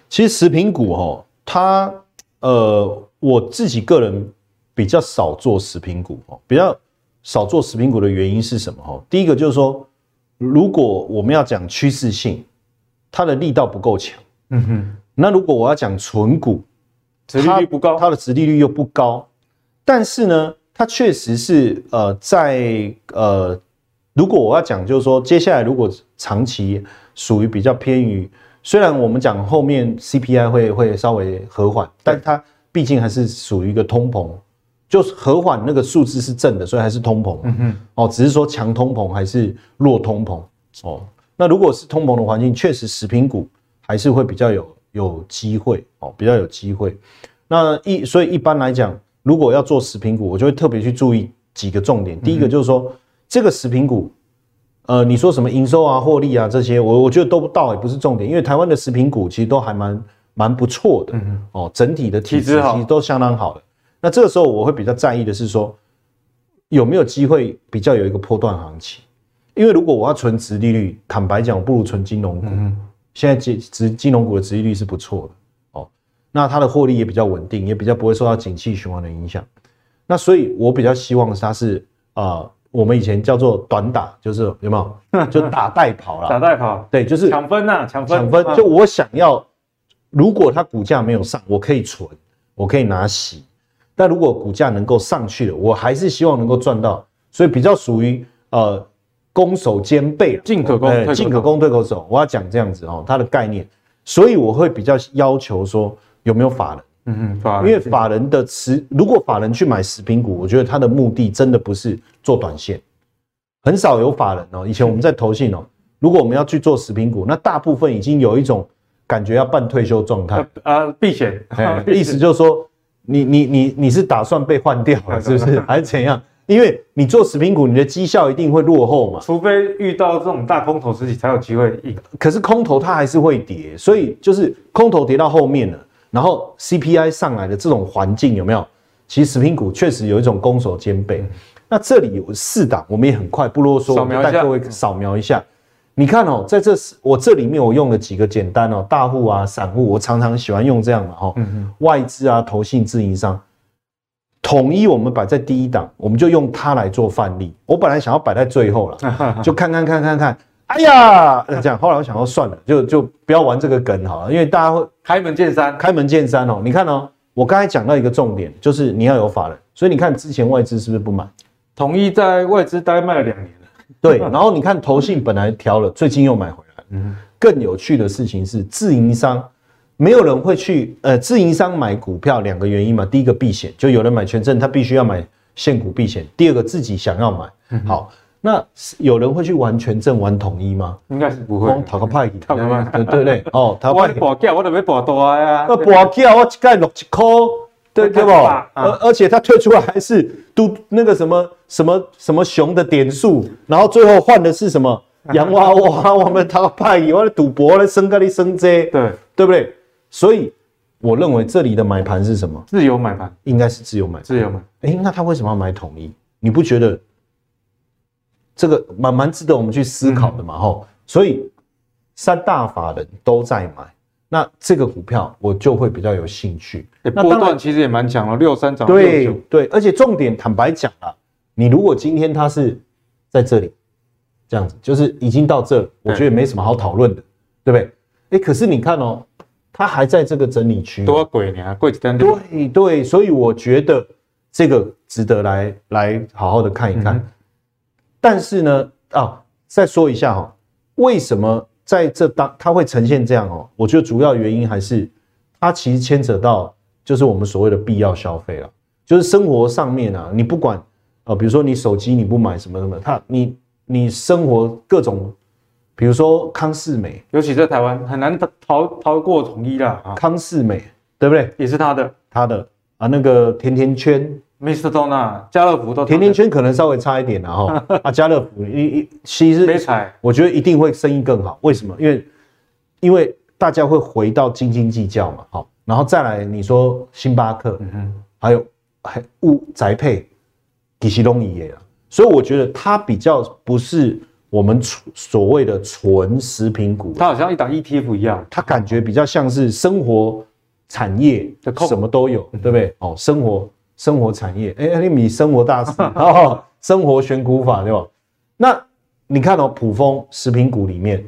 其实食品股哦，它呃，我自己个人比较少做食品股哦，比较少做食品股的原因是什么哈？第一个就是说，如果我们要讲趋势性，它的力道不够强。嗯哼。那如果我要讲纯股，殖利率不高，它的殖利率又不高，但是呢？它确实是呃，在呃，如果我要讲，就是说，接下来如果长期属于比较偏于，虽然我们讲后面 CPI 会会稍微和缓，但它毕竟还是属于一个通膨，就是和缓那个数字是正的，所以还是通膨。嗯哼，哦，只是说强通膨还是弱通膨。哦，那如果是通膨的环境，确实食品股还是会比较有有机会哦，比较有机会。那一所以一般来讲。如果要做食品股，我就会特别去注意几个重点。第一个就是说，这个食品股，呃，你说什么营收啊、获利啊这些，我我觉得都不到，也不是重点。因为台湾的食品股其实都还蛮蛮不错的，哦，整体的体质其实都相当好的。那这个时候我会比较在意的是说，有没有机会比较有一个波段行情？因为如果我要存殖利率，坦白讲，我不如存金融股。现在金殖金融股的殖利率是不错的。哦那它的获利也比较稳定，也比较不会受到景气循环的影响。那所以，我比较希望它是啊、呃，我们以前叫做短打，就是有没有？就打带跑了。打带跑，对，就是抢分呐，抢分。抢分，就我想要，如果它股价没有上，我可以存，我可以拿息。但如果股价能够上去了，我还是希望能够赚到。所以比较属于呃攻守兼备，进可攻，进可攻，退可守。我要讲这样子哦，它的概念。所以我会比较要求说。有没有法人？嗯嗯，因为法人的持，如果法人去买食品股，我觉得他的目的真的不是做短线，很少有法人哦。以前我们在投信哦，如果我们要去做食品股，那大部分已经有一种感觉要半退休状态啊，避险，意思就是说，你你你你是打算被换掉了，是不是？还是怎样？因为你做食品股，你的绩效一定会落后嘛，除非遇到这种大空头时期才有机会赢。可是空头它还是会跌，所以就是空头跌到后面了。然后 CPI 上来的这种环境有没有？其实食品股确实有一种攻守兼备。那这里有四档，我们也很快不啰嗦，我带各位扫描一下。你看哦，在这我这里面我用了几个简单哦，大户啊、散户，我常常喜欢用这样的哈。外资啊、投信、自营商，统一我们摆在第一档，我们就用它来做范例。我本来想要摆在最后了，就看看看看看。哎呀，这样后来我想说算了，就就不要玩这个梗好了，因为大家会开门见山，开门见山哦。你看哦，我刚才讲到一个重点，就是你要有法人，所以你看之前外资是不是不买？统一在外资大概卖了两年了，对。然后你看投信本来调了，最近又买回来。嗯。更有趣的事情是，自营商没有人会去，呃，自营商买股票两个原因嘛，第一个避险，就有人买权证，他必须要买现股避险；第二个自己想要买，好。那有人会去玩权证、玩统一吗？应该是不会。讨个派，讨个派，对 对对。哦，讨个派。我博价，我都没博多呀。那博价，我一概六七块，对对不？而而且他退出来还是都那个什么什么什么熊的点数，然后最后换的是什么 洋娃娃？我们讨个派，我的赌博的升高的升这，对对不对？所以我认为这里的买盘是什么？自由买盘，应该是自由买。自由买。哎，那他为什么要买统一？你不觉得？这个蛮蛮值得我们去思考的嘛，吼、嗯，所以三大法人都在买，那这个股票我就会比较有兴趣。欸、波段其实也蛮强了，六三涨对对，而且重点坦白讲啊，你如果今天它是在这里这样子，就是已经到这，我觉得没什么好讨论的，对，不对？哎，可是你看哦，它还在这个整理区，多鬼呢，贵几单？对对，所以我觉得这个值得来来好好的看一看。嗯但是呢，啊，再说一下哈，为什么在这当它会呈现这样哦？我觉得主要原因还是它其实牵扯到就是我们所谓的必要消费了，就是生活上面啊，你不管呃，比如说你手机你不买什么什么，它你你生活各种比如说康世美，尤其在台湾很难逃逃过统一啦。康世美对不对？也是他的，他的啊，那个甜甜圈，Mr. Dona，家乐福都甜甜圈可能稍微差一点然后 啊，家乐福一一其实我觉得一定会生意更好。为什么？因为因为大家会回到斤斤计较嘛。好，然后再来你说星巴克，嗯哼，还有还物宅配，迪西东也啊，所以我觉得它比较不是。我们所谓的纯食品股，它好像一档 ETF 一样，它感觉比较像是生活产业，什么都有，对不对？哦，生活生活产业，哎，你米生活大师，哦，生活选股法对吧？那你看哦，普丰食品股里面，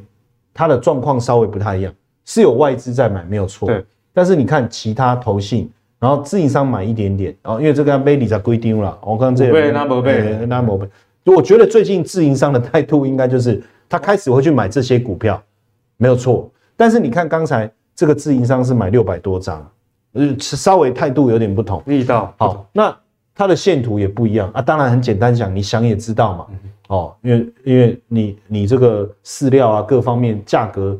它的状况稍微不太一样，是有外资在买，没有错。对。但是你看其他投信，然后自营商买一点点，哦，因为这个背离在规定了，我刚刚这背那没背，那没背。我觉得最近自营商的态度应该就是他开始会去买这些股票，没有错。但是你看刚才这个自营商是买六百多张，呃，稍微态度有点不同。力道好，那它的线图也不一样啊。当然很简单讲，你想也知道嘛。哦，因为因为你你这个饲料啊各方面价格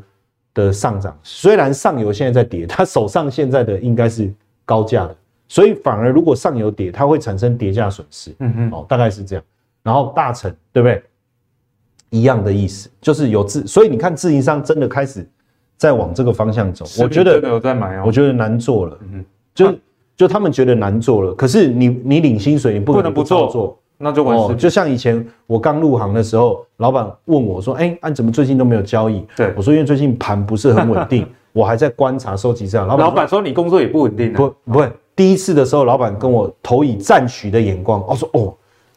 的上涨，虽然上游现在在跌，它手上现在的应该是高价的，所以反而如果上游跌，它会产生跌价损失。嗯嗯，哦，大概是这样。然后大成对不对？一样的意思，就是有自，所以你看自营商真的开始在往这个方向走。我觉得有在买哦。我觉得难做了，嗯，就就他们觉得难做了。可是你你领薪水，你不可能不做，那就完事。就像以前我刚入行的时候，老板问我说：“哎，你怎么最近都没有交易？”对，我说：“因为最近盘不是很稳定，我还在观察收集这样。”老板说：“你工作也不稳定。”不不会，第一次的时候，老板跟我投以赞许的眼光，我说：“哦。”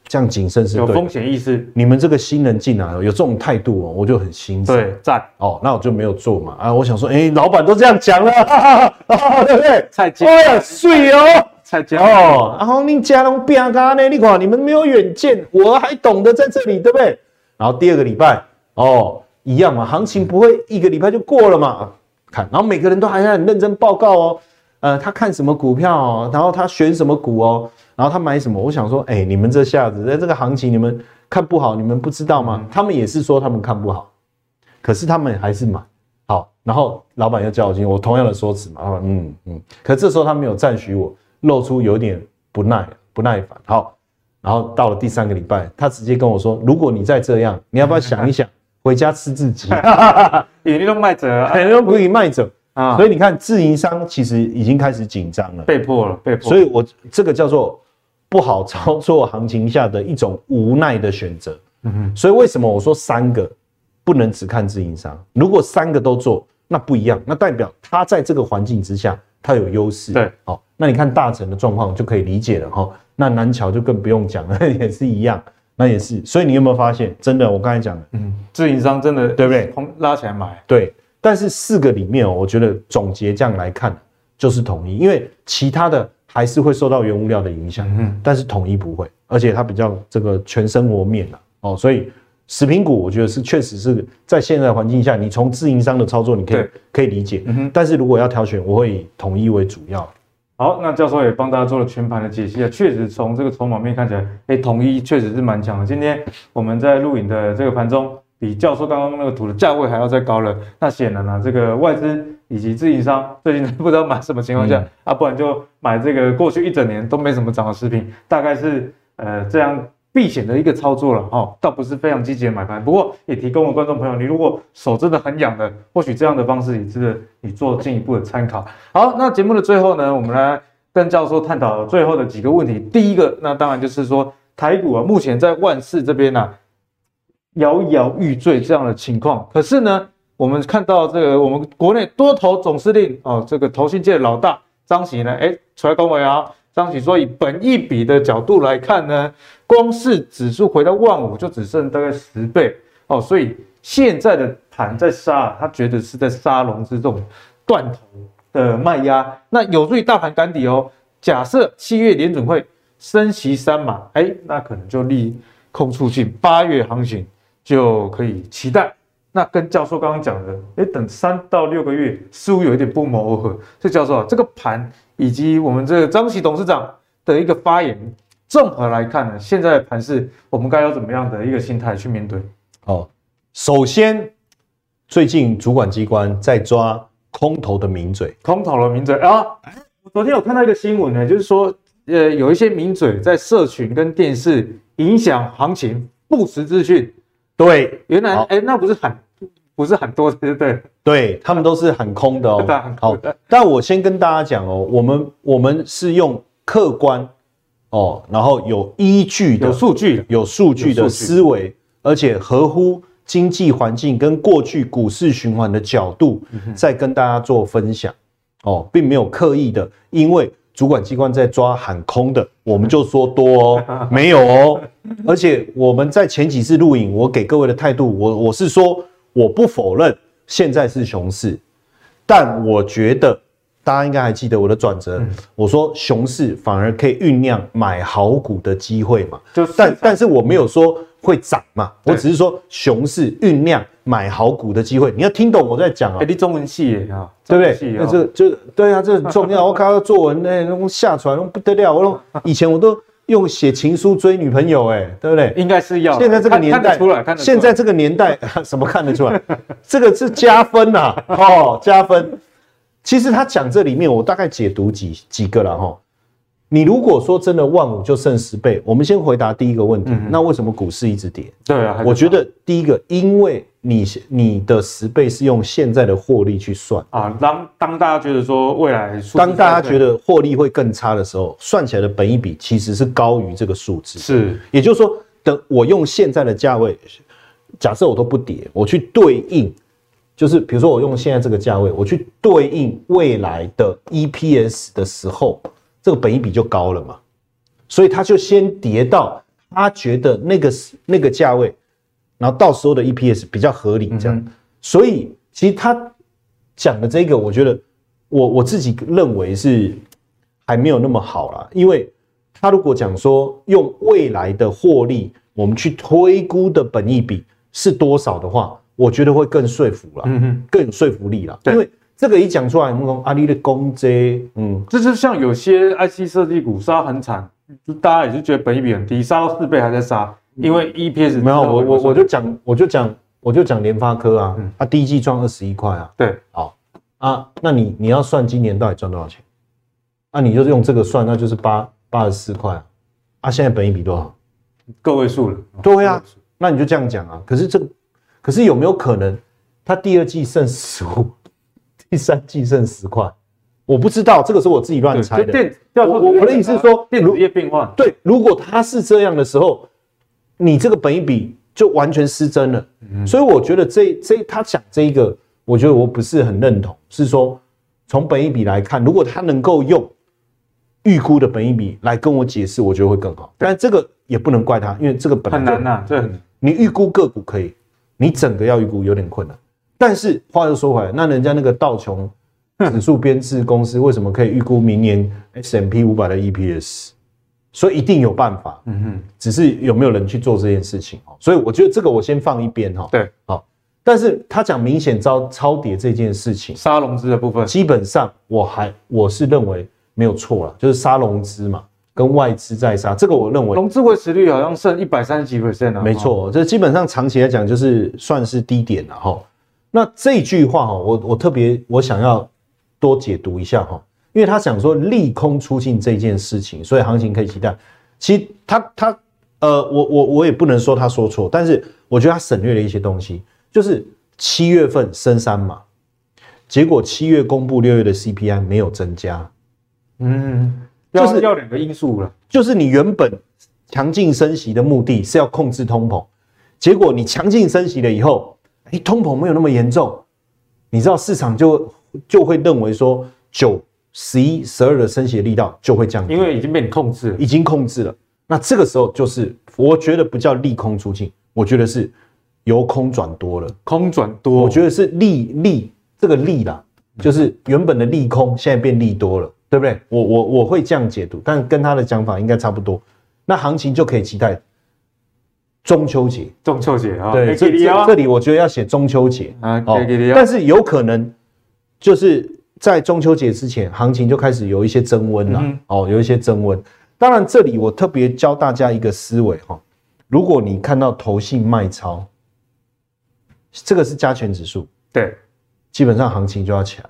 这样谨慎是对有风险意识。你们这个新人进来有这种态度哦，我就很欣赏。对，赞哦，那我就没有做嘛啊！我想说，哎，老板都这样讲了，哈哈，对不对？菜鸡，哎呀，水哦，菜鸡哦。然后你家龙变咖呢？你看你们没有远见，我还懂得在这里，对不对？然后第二个礼拜哦，一样嘛，行情不会一个礼拜就过了嘛？看，然后每个人都还在很认真报告哦，呃，他看什么股票哦，然后他选什么股哦。然后他买什么？我想说，哎，你们这下子在这个行情，你们看不好，你们不知道吗？他们也是说他们看不好，可是他们还是买。好，然后老板又叫我进，我同样的说辞嘛。嗯嗯嗯。可这时候他没有赞许我，露出有点不耐不耐烦。好，然后到了第三个礼拜，他直接跟我说：“如果你再这样，你要不要想一想，回家吃自己？” 你都卖者啊，你都不给卖者啊。所以你看，自营商其实已经开始紧张了，被迫了，被迫。所以我这个叫做。不好操作行情下的一种无奈的选择，嗯哼，所以为什么我说三个不能只看自营商？如果三个都做，那不一样，那代表他在这个环境之下，他有优势。对，好，那你看大成的状况就可以理解了哈。那南桥就更不用讲了，也是一样，那也是。所以你有没有发现，真的，我刚才讲的，嗯，自营商真的对不对？拉起来买，对。但是四个里面哦，我觉得总结这样来看，就是统一，因为其他的。还是会受到原物料的影响，嗯，但是统一不会，而且它比较这个全生活面了哦，所以食品股我觉得是确实是在现在环境下，你从自营商的操作你可以可以理解，嗯哼，但是如果要挑选，我会以统一为主要。好，那教授也帮大家做了全盘的解析啊，确实从这个筹码面看起来，哎，统一确实是蛮强的。今天我们在录影的这个盘中，比教授刚刚那个图的价位还要再高了，那显然呢，这个外资。以及自营商最近不知道买什么情况下、嗯、啊，不然就买这个过去一整年都没怎么涨的食品，大概是呃这样避险的一个操作了哦，倒不是非常积极的买盘。不过也提供了观众朋友，你如果手真的很痒的，或许这样的方式也值得你做进一步的参考。好，那节目的最后呢，我们来跟教授探讨最后的几个问题。第一个，那当然就是说台股啊，目前在万市这边呢、啊，摇摇欲坠这样的情况，可是呢。我们看到这个，我们国内多头总司令哦，这个投信界的老大张喜呢，哎，出来恭维啊！张喜说，以本益比的角度来看呢，光是指数回到万五就只剩大概十倍哦，所以现在的盘在杀，他觉得是在杀融资这种断头的卖压，那有助于大盘赶底哦。假设七月联准会升息三码，哎，那可能就利空出尽，八月行情就可以期待。那跟教授刚刚讲的，哎，等三到六个月似乎有一点不谋而合。所以教授啊，这个盘以及我们这个张喜董事长的一个发言，综合来看呢，现在的盘势我们该有怎么样的一个心态去面对？哦，首先最近主管机关在抓空头的名嘴，空头的名嘴啊！我昨天有看到一个新闻呢，就是说，呃，有一些名嘴在社群跟电视影响行情，不实资讯。对，原来哎、欸，那不是很不是很多，对不对？对，他们都是很空的哦。好，但我先跟大家讲哦，我们我们是用客观哦，然后有依据的、有数据、有数据的思维，而且合乎。经济环境跟过去股市循环的角度，在跟大家做分享哦，并没有刻意的，因为主管机关在抓喊空的，我们就说多哦，没有哦。而且我们在前几次录影，我给各位的态度，我我是说，我不否认现在是熊市，但我觉得大家应该还记得我的转折，我说熊市反而可以酝酿买好股的机会嘛，就但但是我没有说。会涨嘛？我只是说熊市酝酿买好股的机会，你要听懂我在讲啊。哎，你中文系对不对？那这就对啊，这很重要。我看到作文那那下传不得了，我说以前我都用写情书追女朋友，哎，对不对？应该是要。现在这个年代，现在这个年代 什么看得出来？这个是加分呐，哦，加分。其实他讲这里面，我大概解读几几个了哈。你如果说真的万五就剩十倍，我们先回答第一个问题，嗯、那为什么股市一直跌？对啊，我觉得第一个，因为你你的十倍是用现在的获利去算啊。当当大家觉得说未来，当大家觉得获利会更差的时候，算起来的本益比其实是高于这个数字。是，也就是说，等我用现在的价位，假设我都不跌，我去对应，就是比如说我用现在这个价位，我去对应未来的 EPS 的时候。这个本益比就高了嘛，所以他就先跌到他觉得那个那个价位，然后到时候的 EPS 比较合理这样。所以其实他讲的这个，我觉得我我自己认为是还没有那么好啦，因为他如果讲说用未来的获利，我们去推估的本益比是多少的话，我觉得会更说服了，嗯哼，更有说服力了，因为。这个一讲出来，我们说阿里的公积，嗯，就是像有些 IC 设计股杀很惨，就大家也是觉得本益比很低，杀到四倍还在杀，因为 EPS 没有，我我我就讲，我就讲，我就讲联发科啊，啊，第一季赚二十一块啊，对，好。啊，那你你要算今年到底赚多少钱？那你就用这个算，那就是八八十四块啊，啊，现在本益比多少？个位数了，对啊，那你就这样讲啊，可是这个，可是有没有可能，它第二季剩十五？第三季剩十块，我不知道，这个是我自己乱猜的。我我的意思是说，电子业变化。对，如果它是这样的时候，你这个本一比就完全失真了。所以我觉得这这他讲这一个，我觉得我不是很认同。是说从本一比来看，如果他能够用预估的本一比来跟我解释，我觉得会更好。但这个也不能怪他，因为这个本来很难呐。对，你预估个股可以，你整个要预估有点困难。但是话又说回来，那人家那个道琼指数编制公司为什么可以预估明年 S M P 五百的 EPS？所以一定有办法，嗯哼，只是有没有人去做这件事情哦。所以我觉得这个我先放一边哈。对，好。但是他讲明显超超跌这件事情，杀融资的部分，基本上我还我是认为没有错了，就是杀融资嘛，跟外资在杀，这个我认为融资维持率好像剩一百三十几 percent 啊。没错，这基本上长期来讲就是算是低点了哈。那这句话哈，我我特别我想要多解读一下哈，因为他想说利空出尽这件事情，所以行情可以期待。其实他他呃，我我我也不能说他说错，但是我觉得他省略了一些东西，就是七月份升三嘛，结果七月公布六月的 CPI 没有增加，嗯，就是要两个因素了，就是你原本强劲升息的目的是要控制通膨，结果你强劲升息了以后。哎，通膨没有那么严重，你知道市场就就会认为说九、十一、十二的升息力道就会降低，因为已经被你控制了，已经控制了。那这个时候就是我觉得不叫利空出尽，我觉得是由空转多了，空转多，我觉得是利利这个利啦，就是原本的利空现在变利多了，对不对？我我我会这样解读，但跟他的讲法应该差不多，那行情就可以期待。中秋节，中秋节啊，对，这这里我觉得要写中秋节啊，但是有可能就是在中秋节之前，行情就开始有一些增温了，哦，有一些增温。当然，这里我特别教大家一个思维哈，如果你看到投信卖超，这个是加权指数，对，基本上行情就要起来。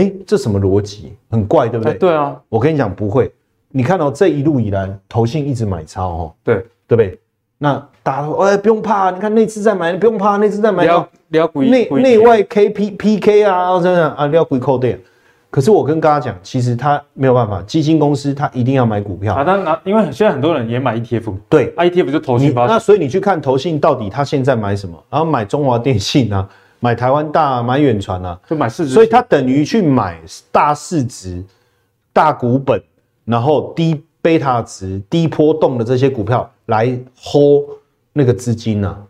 哎，这什么逻辑？很怪，对不对？对啊，我跟你讲不会。你看到这一路以来，投信一直买超哦，对对不对？那大家说，哎，不用怕，你看那次在买，你不用怕，那次在买，要要内内外 K P P K 啊，真的啊，要归扣的。可是我跟大家讲，其实他没有办法，基金公司他一定要买股票啊。当然，因为现在很多人也买 ETF，对，ETF 就投信发。那所以你去看投信到底他现在买什么？然后买中华电信啊，买台湾大啊，买远传啊，就买市值。所以他等于去买大市值、大股本，然后低贝塔值、低波动的这些股票来 hold。那个资金呢、啊？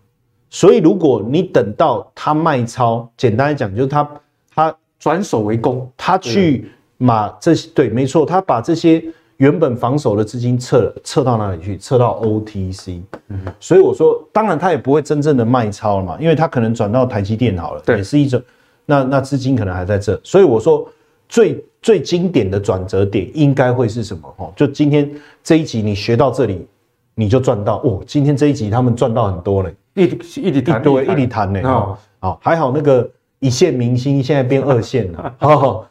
所以如果你等到他卖超，简单来讲就是他他转守为攻，他去把这些对，没错，他把这些原本防守的资金撤撤到哪里去？撤到 OTC。嗯，所以我说，当然他也不会真正的卖超了嘛，因为他可能转到台积电好了，对，也是一种。那那资金可能还在这，所以我说最最经典的转折点应该会是什么？哦，就今天这一集你学到这里。你就赚到哦！今天这一集他们赚到很多嘞，一一直谈，对，一直谈呢。哦，好，还好那个一线明星现在变二线了。哦，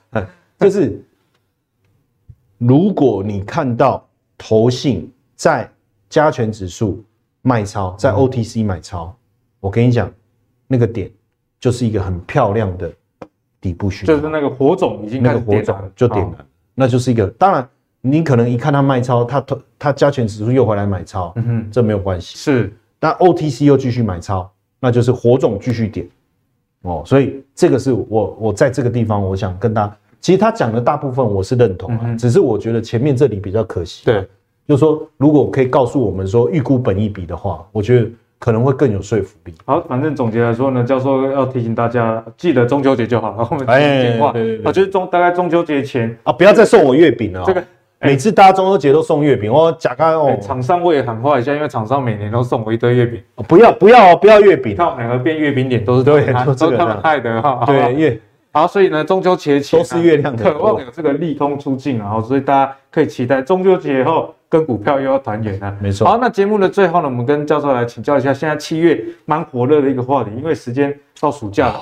就是如果你看到投信在加权指数卖超，在 OTC 买超，我跟你讲，那个点就是一个很漂亮的底部区，就是那个火种已经那个火种就点了，那就是一个当然。你可能一看他卖超，他他他加权指数又回来买超，嗯哼，这没有关系。是，但 OTC 又继续买超，那就是火种继续点，哦，所以这个是我我在这个地方，我想跟大家，其实他讲的大部分我是认同啊，只是我觉得前面这里比较可惜。对，就是说如果可以告诉我们说预估本益比的话，我觉得可能会更有说服力。好，反正总结来说呢，教授要提醒大家，记得中秋节就好了。后面电话，啊，就是中大概中秋节前啊，不要再送我月饼了。这个。每次大家中秋节都送月饼，我假开哦。厂商我也喊话一下，因为厂商每年都送我一堆月饼。不要不要不要月饼，看我们两个变月饼点都是对，都是他们害的哈。对，月好，所以呢，中秋节前都是月亮，渴望有这个利空出尽啊，所以大家可以期待中秋节后跟股票又要团圆了。没错。好，那节目的最后呢，我们跟教授来请教一下，现在七月蛮火热的一个话题，因为时间到暑假了。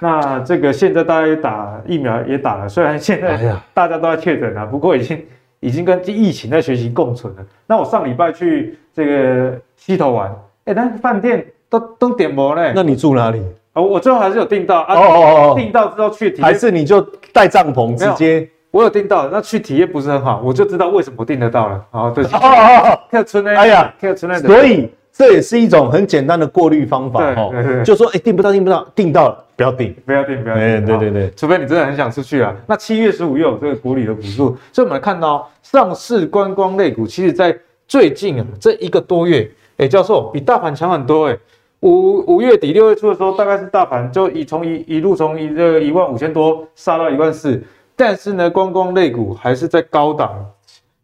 那这个现在大家也打疫苗也打了，虽然现在大家都在确诊啊，不过已经。已经跟疫情在学习共存了。那我上礼拜去这个西头玩，哎、欸，那饭店都都点播嘞。那你住哪里？哦，我最后还是有订到啊。哦哦哦，订到之后去体验，还是你就带帐篷直接？我有订到，那去体验不是很好，我就知道为什么我订得到了。哦，对。哦哦哦，跳村呢？哎呀，跳村呢？所以。这也是一种很简单的过滤方法哈，就说哎，订不到，订不到，订到了不要订，不要订，不要订。哎，对对对，除非你真的很想出去啊。那七月十五又有这个国礼的补助，所以我们看到上市观光类股，其实在最近啊这一个多月，哎，教授比大盘强很多哎。五五月底六月初的时候，大概是大盘就一从一一路从一这个一万五千多杀到一万四，但是呢，观光类股还是在高档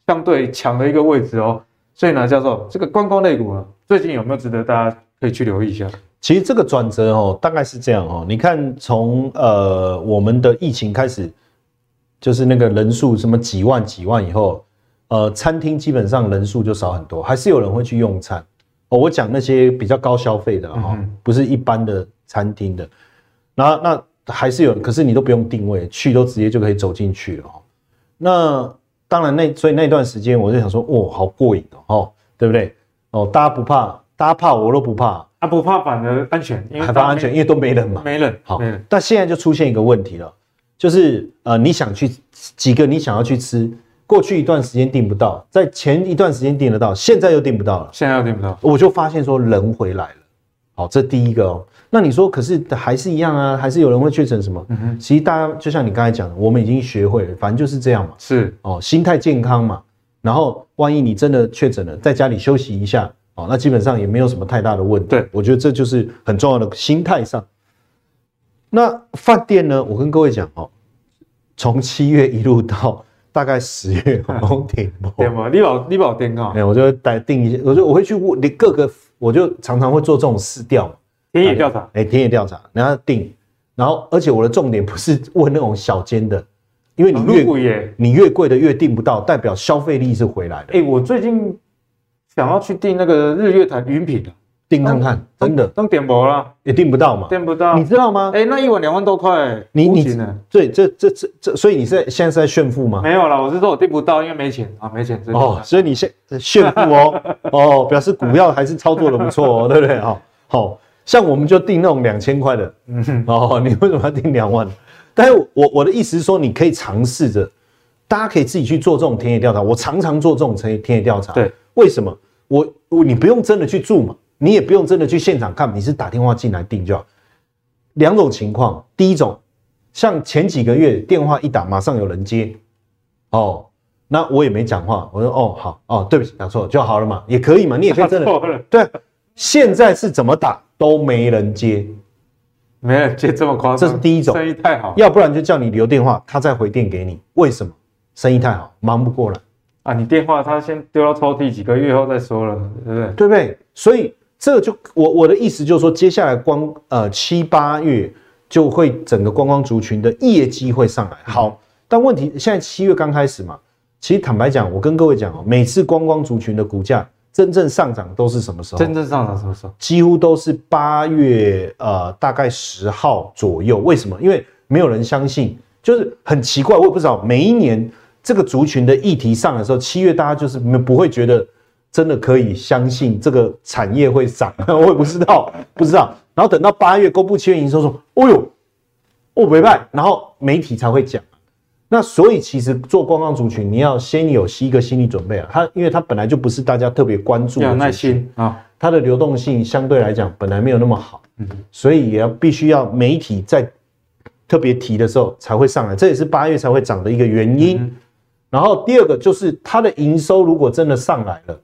相对强的一个位置哦。所以呢，教授，这个观光类股啊，最近有没有值得大家可以去留意一下？其实这个转折哦，大概是这样哦。你看，从呃我们的疫情开始，就是那个人数什么几万几万以后，呃，餐厅基本上人数就少很多，还是有人会去用餐哦。我讲那些比较高消费的哈，嗯、不是一般的餐厅的，那那还是有，可是你都不用定位，去都直接就可以走进去了哦。那当然那，所以那段时间我就想说，哦，好过瘾哦，对不对？哦，大家不怕，大家怕我都不怕，啊，不怕反而安全，因为反而安全，因为都没人嘛，没人。好，但现在就出现一个问题了，就是呃，你想去几个你想要去吃，过去一段时间订不到，在前一段时间订得到，现在又订不到了，现在又订不到，我就发现说人回来了。好，这第一个哦。那你说，可是还是一样啊，还是有人会确诊什么？嗯哼，其实大家就像你刚才讲的，我们已经学会了，反正就是这样嘛。是哦，心态健康嘛。然后万一你真的确诊了，在家里休息一下哦，那基本上也没有什么太大的问题。对，我觉得这就是很重要的心态上。那饭店呢？我跟各位讲哦，从七月一路到大概十月，都点播。点播，你保你保点啊？哎，我就会待定一些，我就我会去问你各个，我就常常会做这种试调。田野调查，哎、欸，田野调查，然后定，然后而且我的重点不是问那种小间的，因为你越贵，你越贵的越订不到，代表消费力是回来的。哎、欸，我最近想要去订那个日月潭云品的，订看看，真的都订不了，也订不到嘛，订不到，你知道吗？哎，那一晚两万多块，你你对，这这这这，所以你是现在是在炫富吗？没有啦，我是说我订不到，因为没钱啊，没钱。哦，所以你现炫富哦，哦，表示股票还是操作的不错哦，对不对？好，好像我们就订那种两千块的，嗯，哦，你为什么要订两万？但是我我的意思是说，你可以尝试着，大家可以自己去做这种田野调查。我常常做这种田野田野调查，对，为什么？我我你不用真的去住嘛。你也不用真的去现场看，你是打电话进来订就好。两种情况，第一种，像前几个月电话一打，马上有人接，哦，那我也没讲话，我说哦好哦，对不起，打错了就好了嘛，也可以嘛，你也可以真的。对，现在是怎么打都没人接，没人接这么夸张，这是第一种，生意太好，要不然就叫你留电话，他再回电给你。为什么？生意太好，忙不过来啊！你电话他先丢到抽屉，几个月后再说了，对不对？对不对？所以。这就我我的意思就是说，接下来光呃七八月就会整个观光族群的业绩会上来。好，但问题现在七月刚开始嘛，其实坦白讲，我跟各位讲哦，每次观光族群的股价真正上涨都是什么时候？真正上涨什么时候？几乎都是八月呃大概十号左右。为什么？因为没有人相信，就是很奇怪，我也不知道。每一年这个族群的议题上的时候，七月大家就是不会觉得。真的可以相信这个产业会涨？我也不知道，不知道。然后等到八月公布七月营收，说：“哦呦，哦没败。”然后媒体才会讲。那所以其实做观光族群，你要先有一个心理准备啊。它因为它本来就不是大家特别关注的，要耐心啊。它的流动性相对来讲本来没有那么好，嗯，所以也要必须要媒体在特别提的时候才会上来。这也是八月才会涨的一个原因。然后第二个就是它的营收如果真的上来了。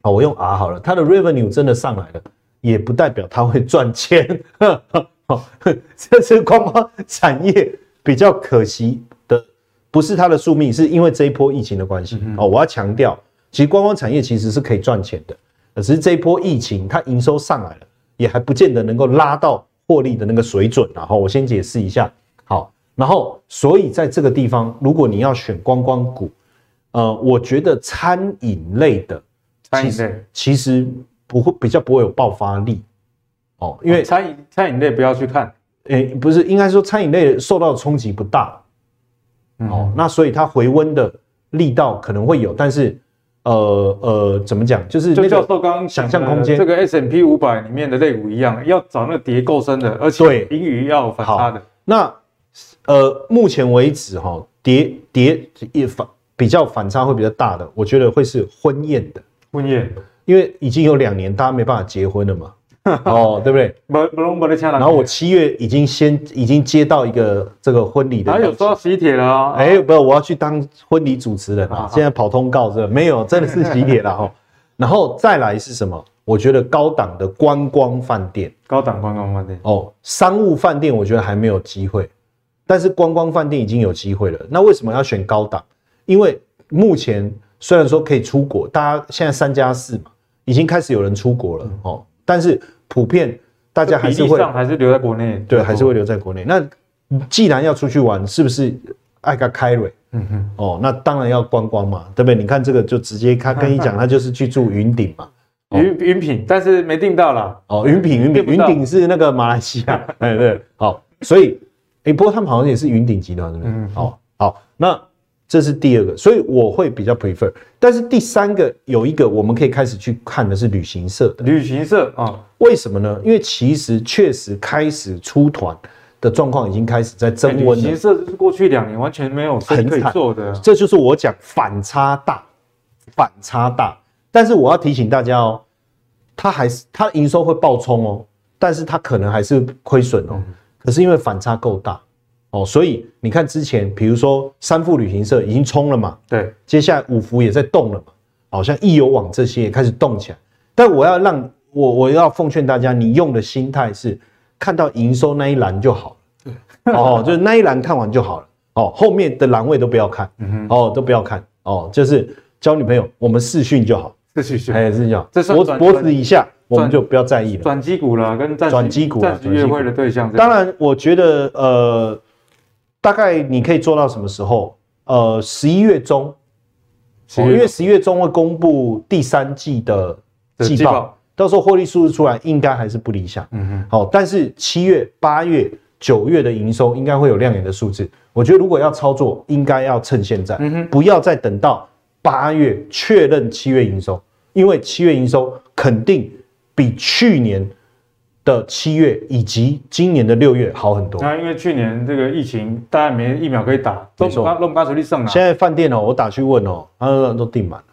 好，我用 R 好了，它的 revenue 真的上来了，也不代表它会赚钱。好，这是观光产业比较可惜的，不是它的宿命，是因为这一波疫情的关系。哦，我要强调，其实观光产业其实是可以赚钱的，只是这一波疫情它营收上来了，也还不见得能够拉到获利的那个水准。然后我先解释一下，好，然后所以在这个地方，如果你要选观光股，呃，我觉得餐饮类的。餐饮类。其实不会比较不会有爆发力。哦，因为餐饮餐饮类不要去看，诶，不是应该说餐饮类受到的冲击不大，哦，那所以它回温的力道可能会有，但是呃呃怎么讲，就是就教授刚刚想象空间，这个 S&P 五百里面的类股一样，要找那个跌够深的，而且盈余要有反差的。那呃目前为止哈，跌跌也反比较反差会比较大的，我觉得会是婚宴的。婚宴，因为已经有两年大家没办法结婚了嘛，哦，对不对？然后我七月已经先已经接到一个这个婚礼的，还有收到喜帖了哦！哎，不是，我要去当婚礼主持人啊！现在跑通告是吧？没有，真的是喜帖了哈。然后再来是什么？我觉得高档的观光饭店，高档观光饭店哦，商务饭店我觉得还没有机会，但是观光饭店已经有机会了。那为什么要选高档？因为目前。虽然说可以出国，大家现在三加四嘛，已经开始有人出国了哦。但是普遍大家还是会还是留在国内，对，还是会留在国内。那既然要出去玩，是不是爱个开瑞？嗯哼，哦，那当然要观光嘛，对不对？你看这个就直接他 跟你讲，他就是去住云顶嘛，云云品，但是没订到啦。哦，云品云品云顶是那个马来西亚，哎对，好，所以哎，不过他们好像也是云顶集团，对不对？嗯，好，好，那。这是第二个，所以我会比较 prefer。但是第三个有一个我们可以开始去看的是旅行社的。旅行社啊，为什么呢？因为其实确实开始出团的状况已经开始在增温了。旅行社是过去两年完全没有可以做的，这就是我讲反差大，反差大。但是我要提醒大家哦，它还是它营收会爆冲哦，但是它可能还是亏损哦。可是因为反差够大。哦，所以你看之前，比如说三富旅行社已经冲了嘛，对，接下来五福也在动了嘛，好像易游网这些也开始动起来。但我要让我我要奉劝大家，你用的心态是看到营收那一栏就好了，对，哦，就是那一栏看完就好了，哦，后面的栏位都不要看，嗯哼，哦，都不要看，哦，就是交女朋友，我们视讯就好，视讯，哎，视讯。就好，脖脖子以下我们就不要在意了。转机股了，跟转机股，转机约会的对象。当然，我觉得呃。大概你可以做到什么时候？呃，十一月中，因为十一月中会公布第三季的季报，到时候获利数字出来，应该还是不理想。嗯哼，好，但是七月、八月、九月的营收应该会有亮眼的数字。我觉得如果要操作，应该要趁现在，嗯，不要再等到八月确认七月营收，因为七月营收肯定比去年的七月以及今年的六月好很多。那因为去年这个疫情，大家没疫苗可以打，没错，弄不出去上啊。现在饭店哦，我打去问哦，他说都订满了。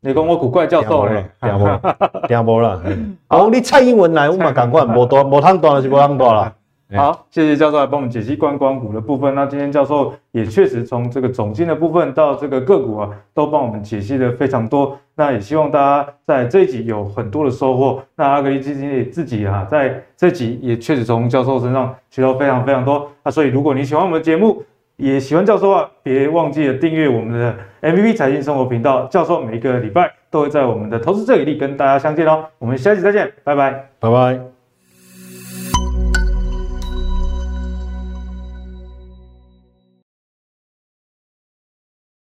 你讲我古怪教授嘞，听无了，听无了。哦，你蔡英文来，我嘛赶快，无多无汤多了是无汤多了。好，谢谢教授来帮我们解析观光股的部分。那今天教授也确实从这个总经的部分到这个个股啊，都帮我们解析的非常多。那也希望大家在这一集有很多的收获。那阿格力基金也自己啊，在这集也确实从教授身上学到非常非常多。那所以如果你喜欢我们的节目，也喜欢教授的话，别忘记了订阅我们的 MVP 财经生活频道。教授每一个礼拜都会在我们的投资最给力跟大家相见哦。我们下期再见，拜拜，拜拜。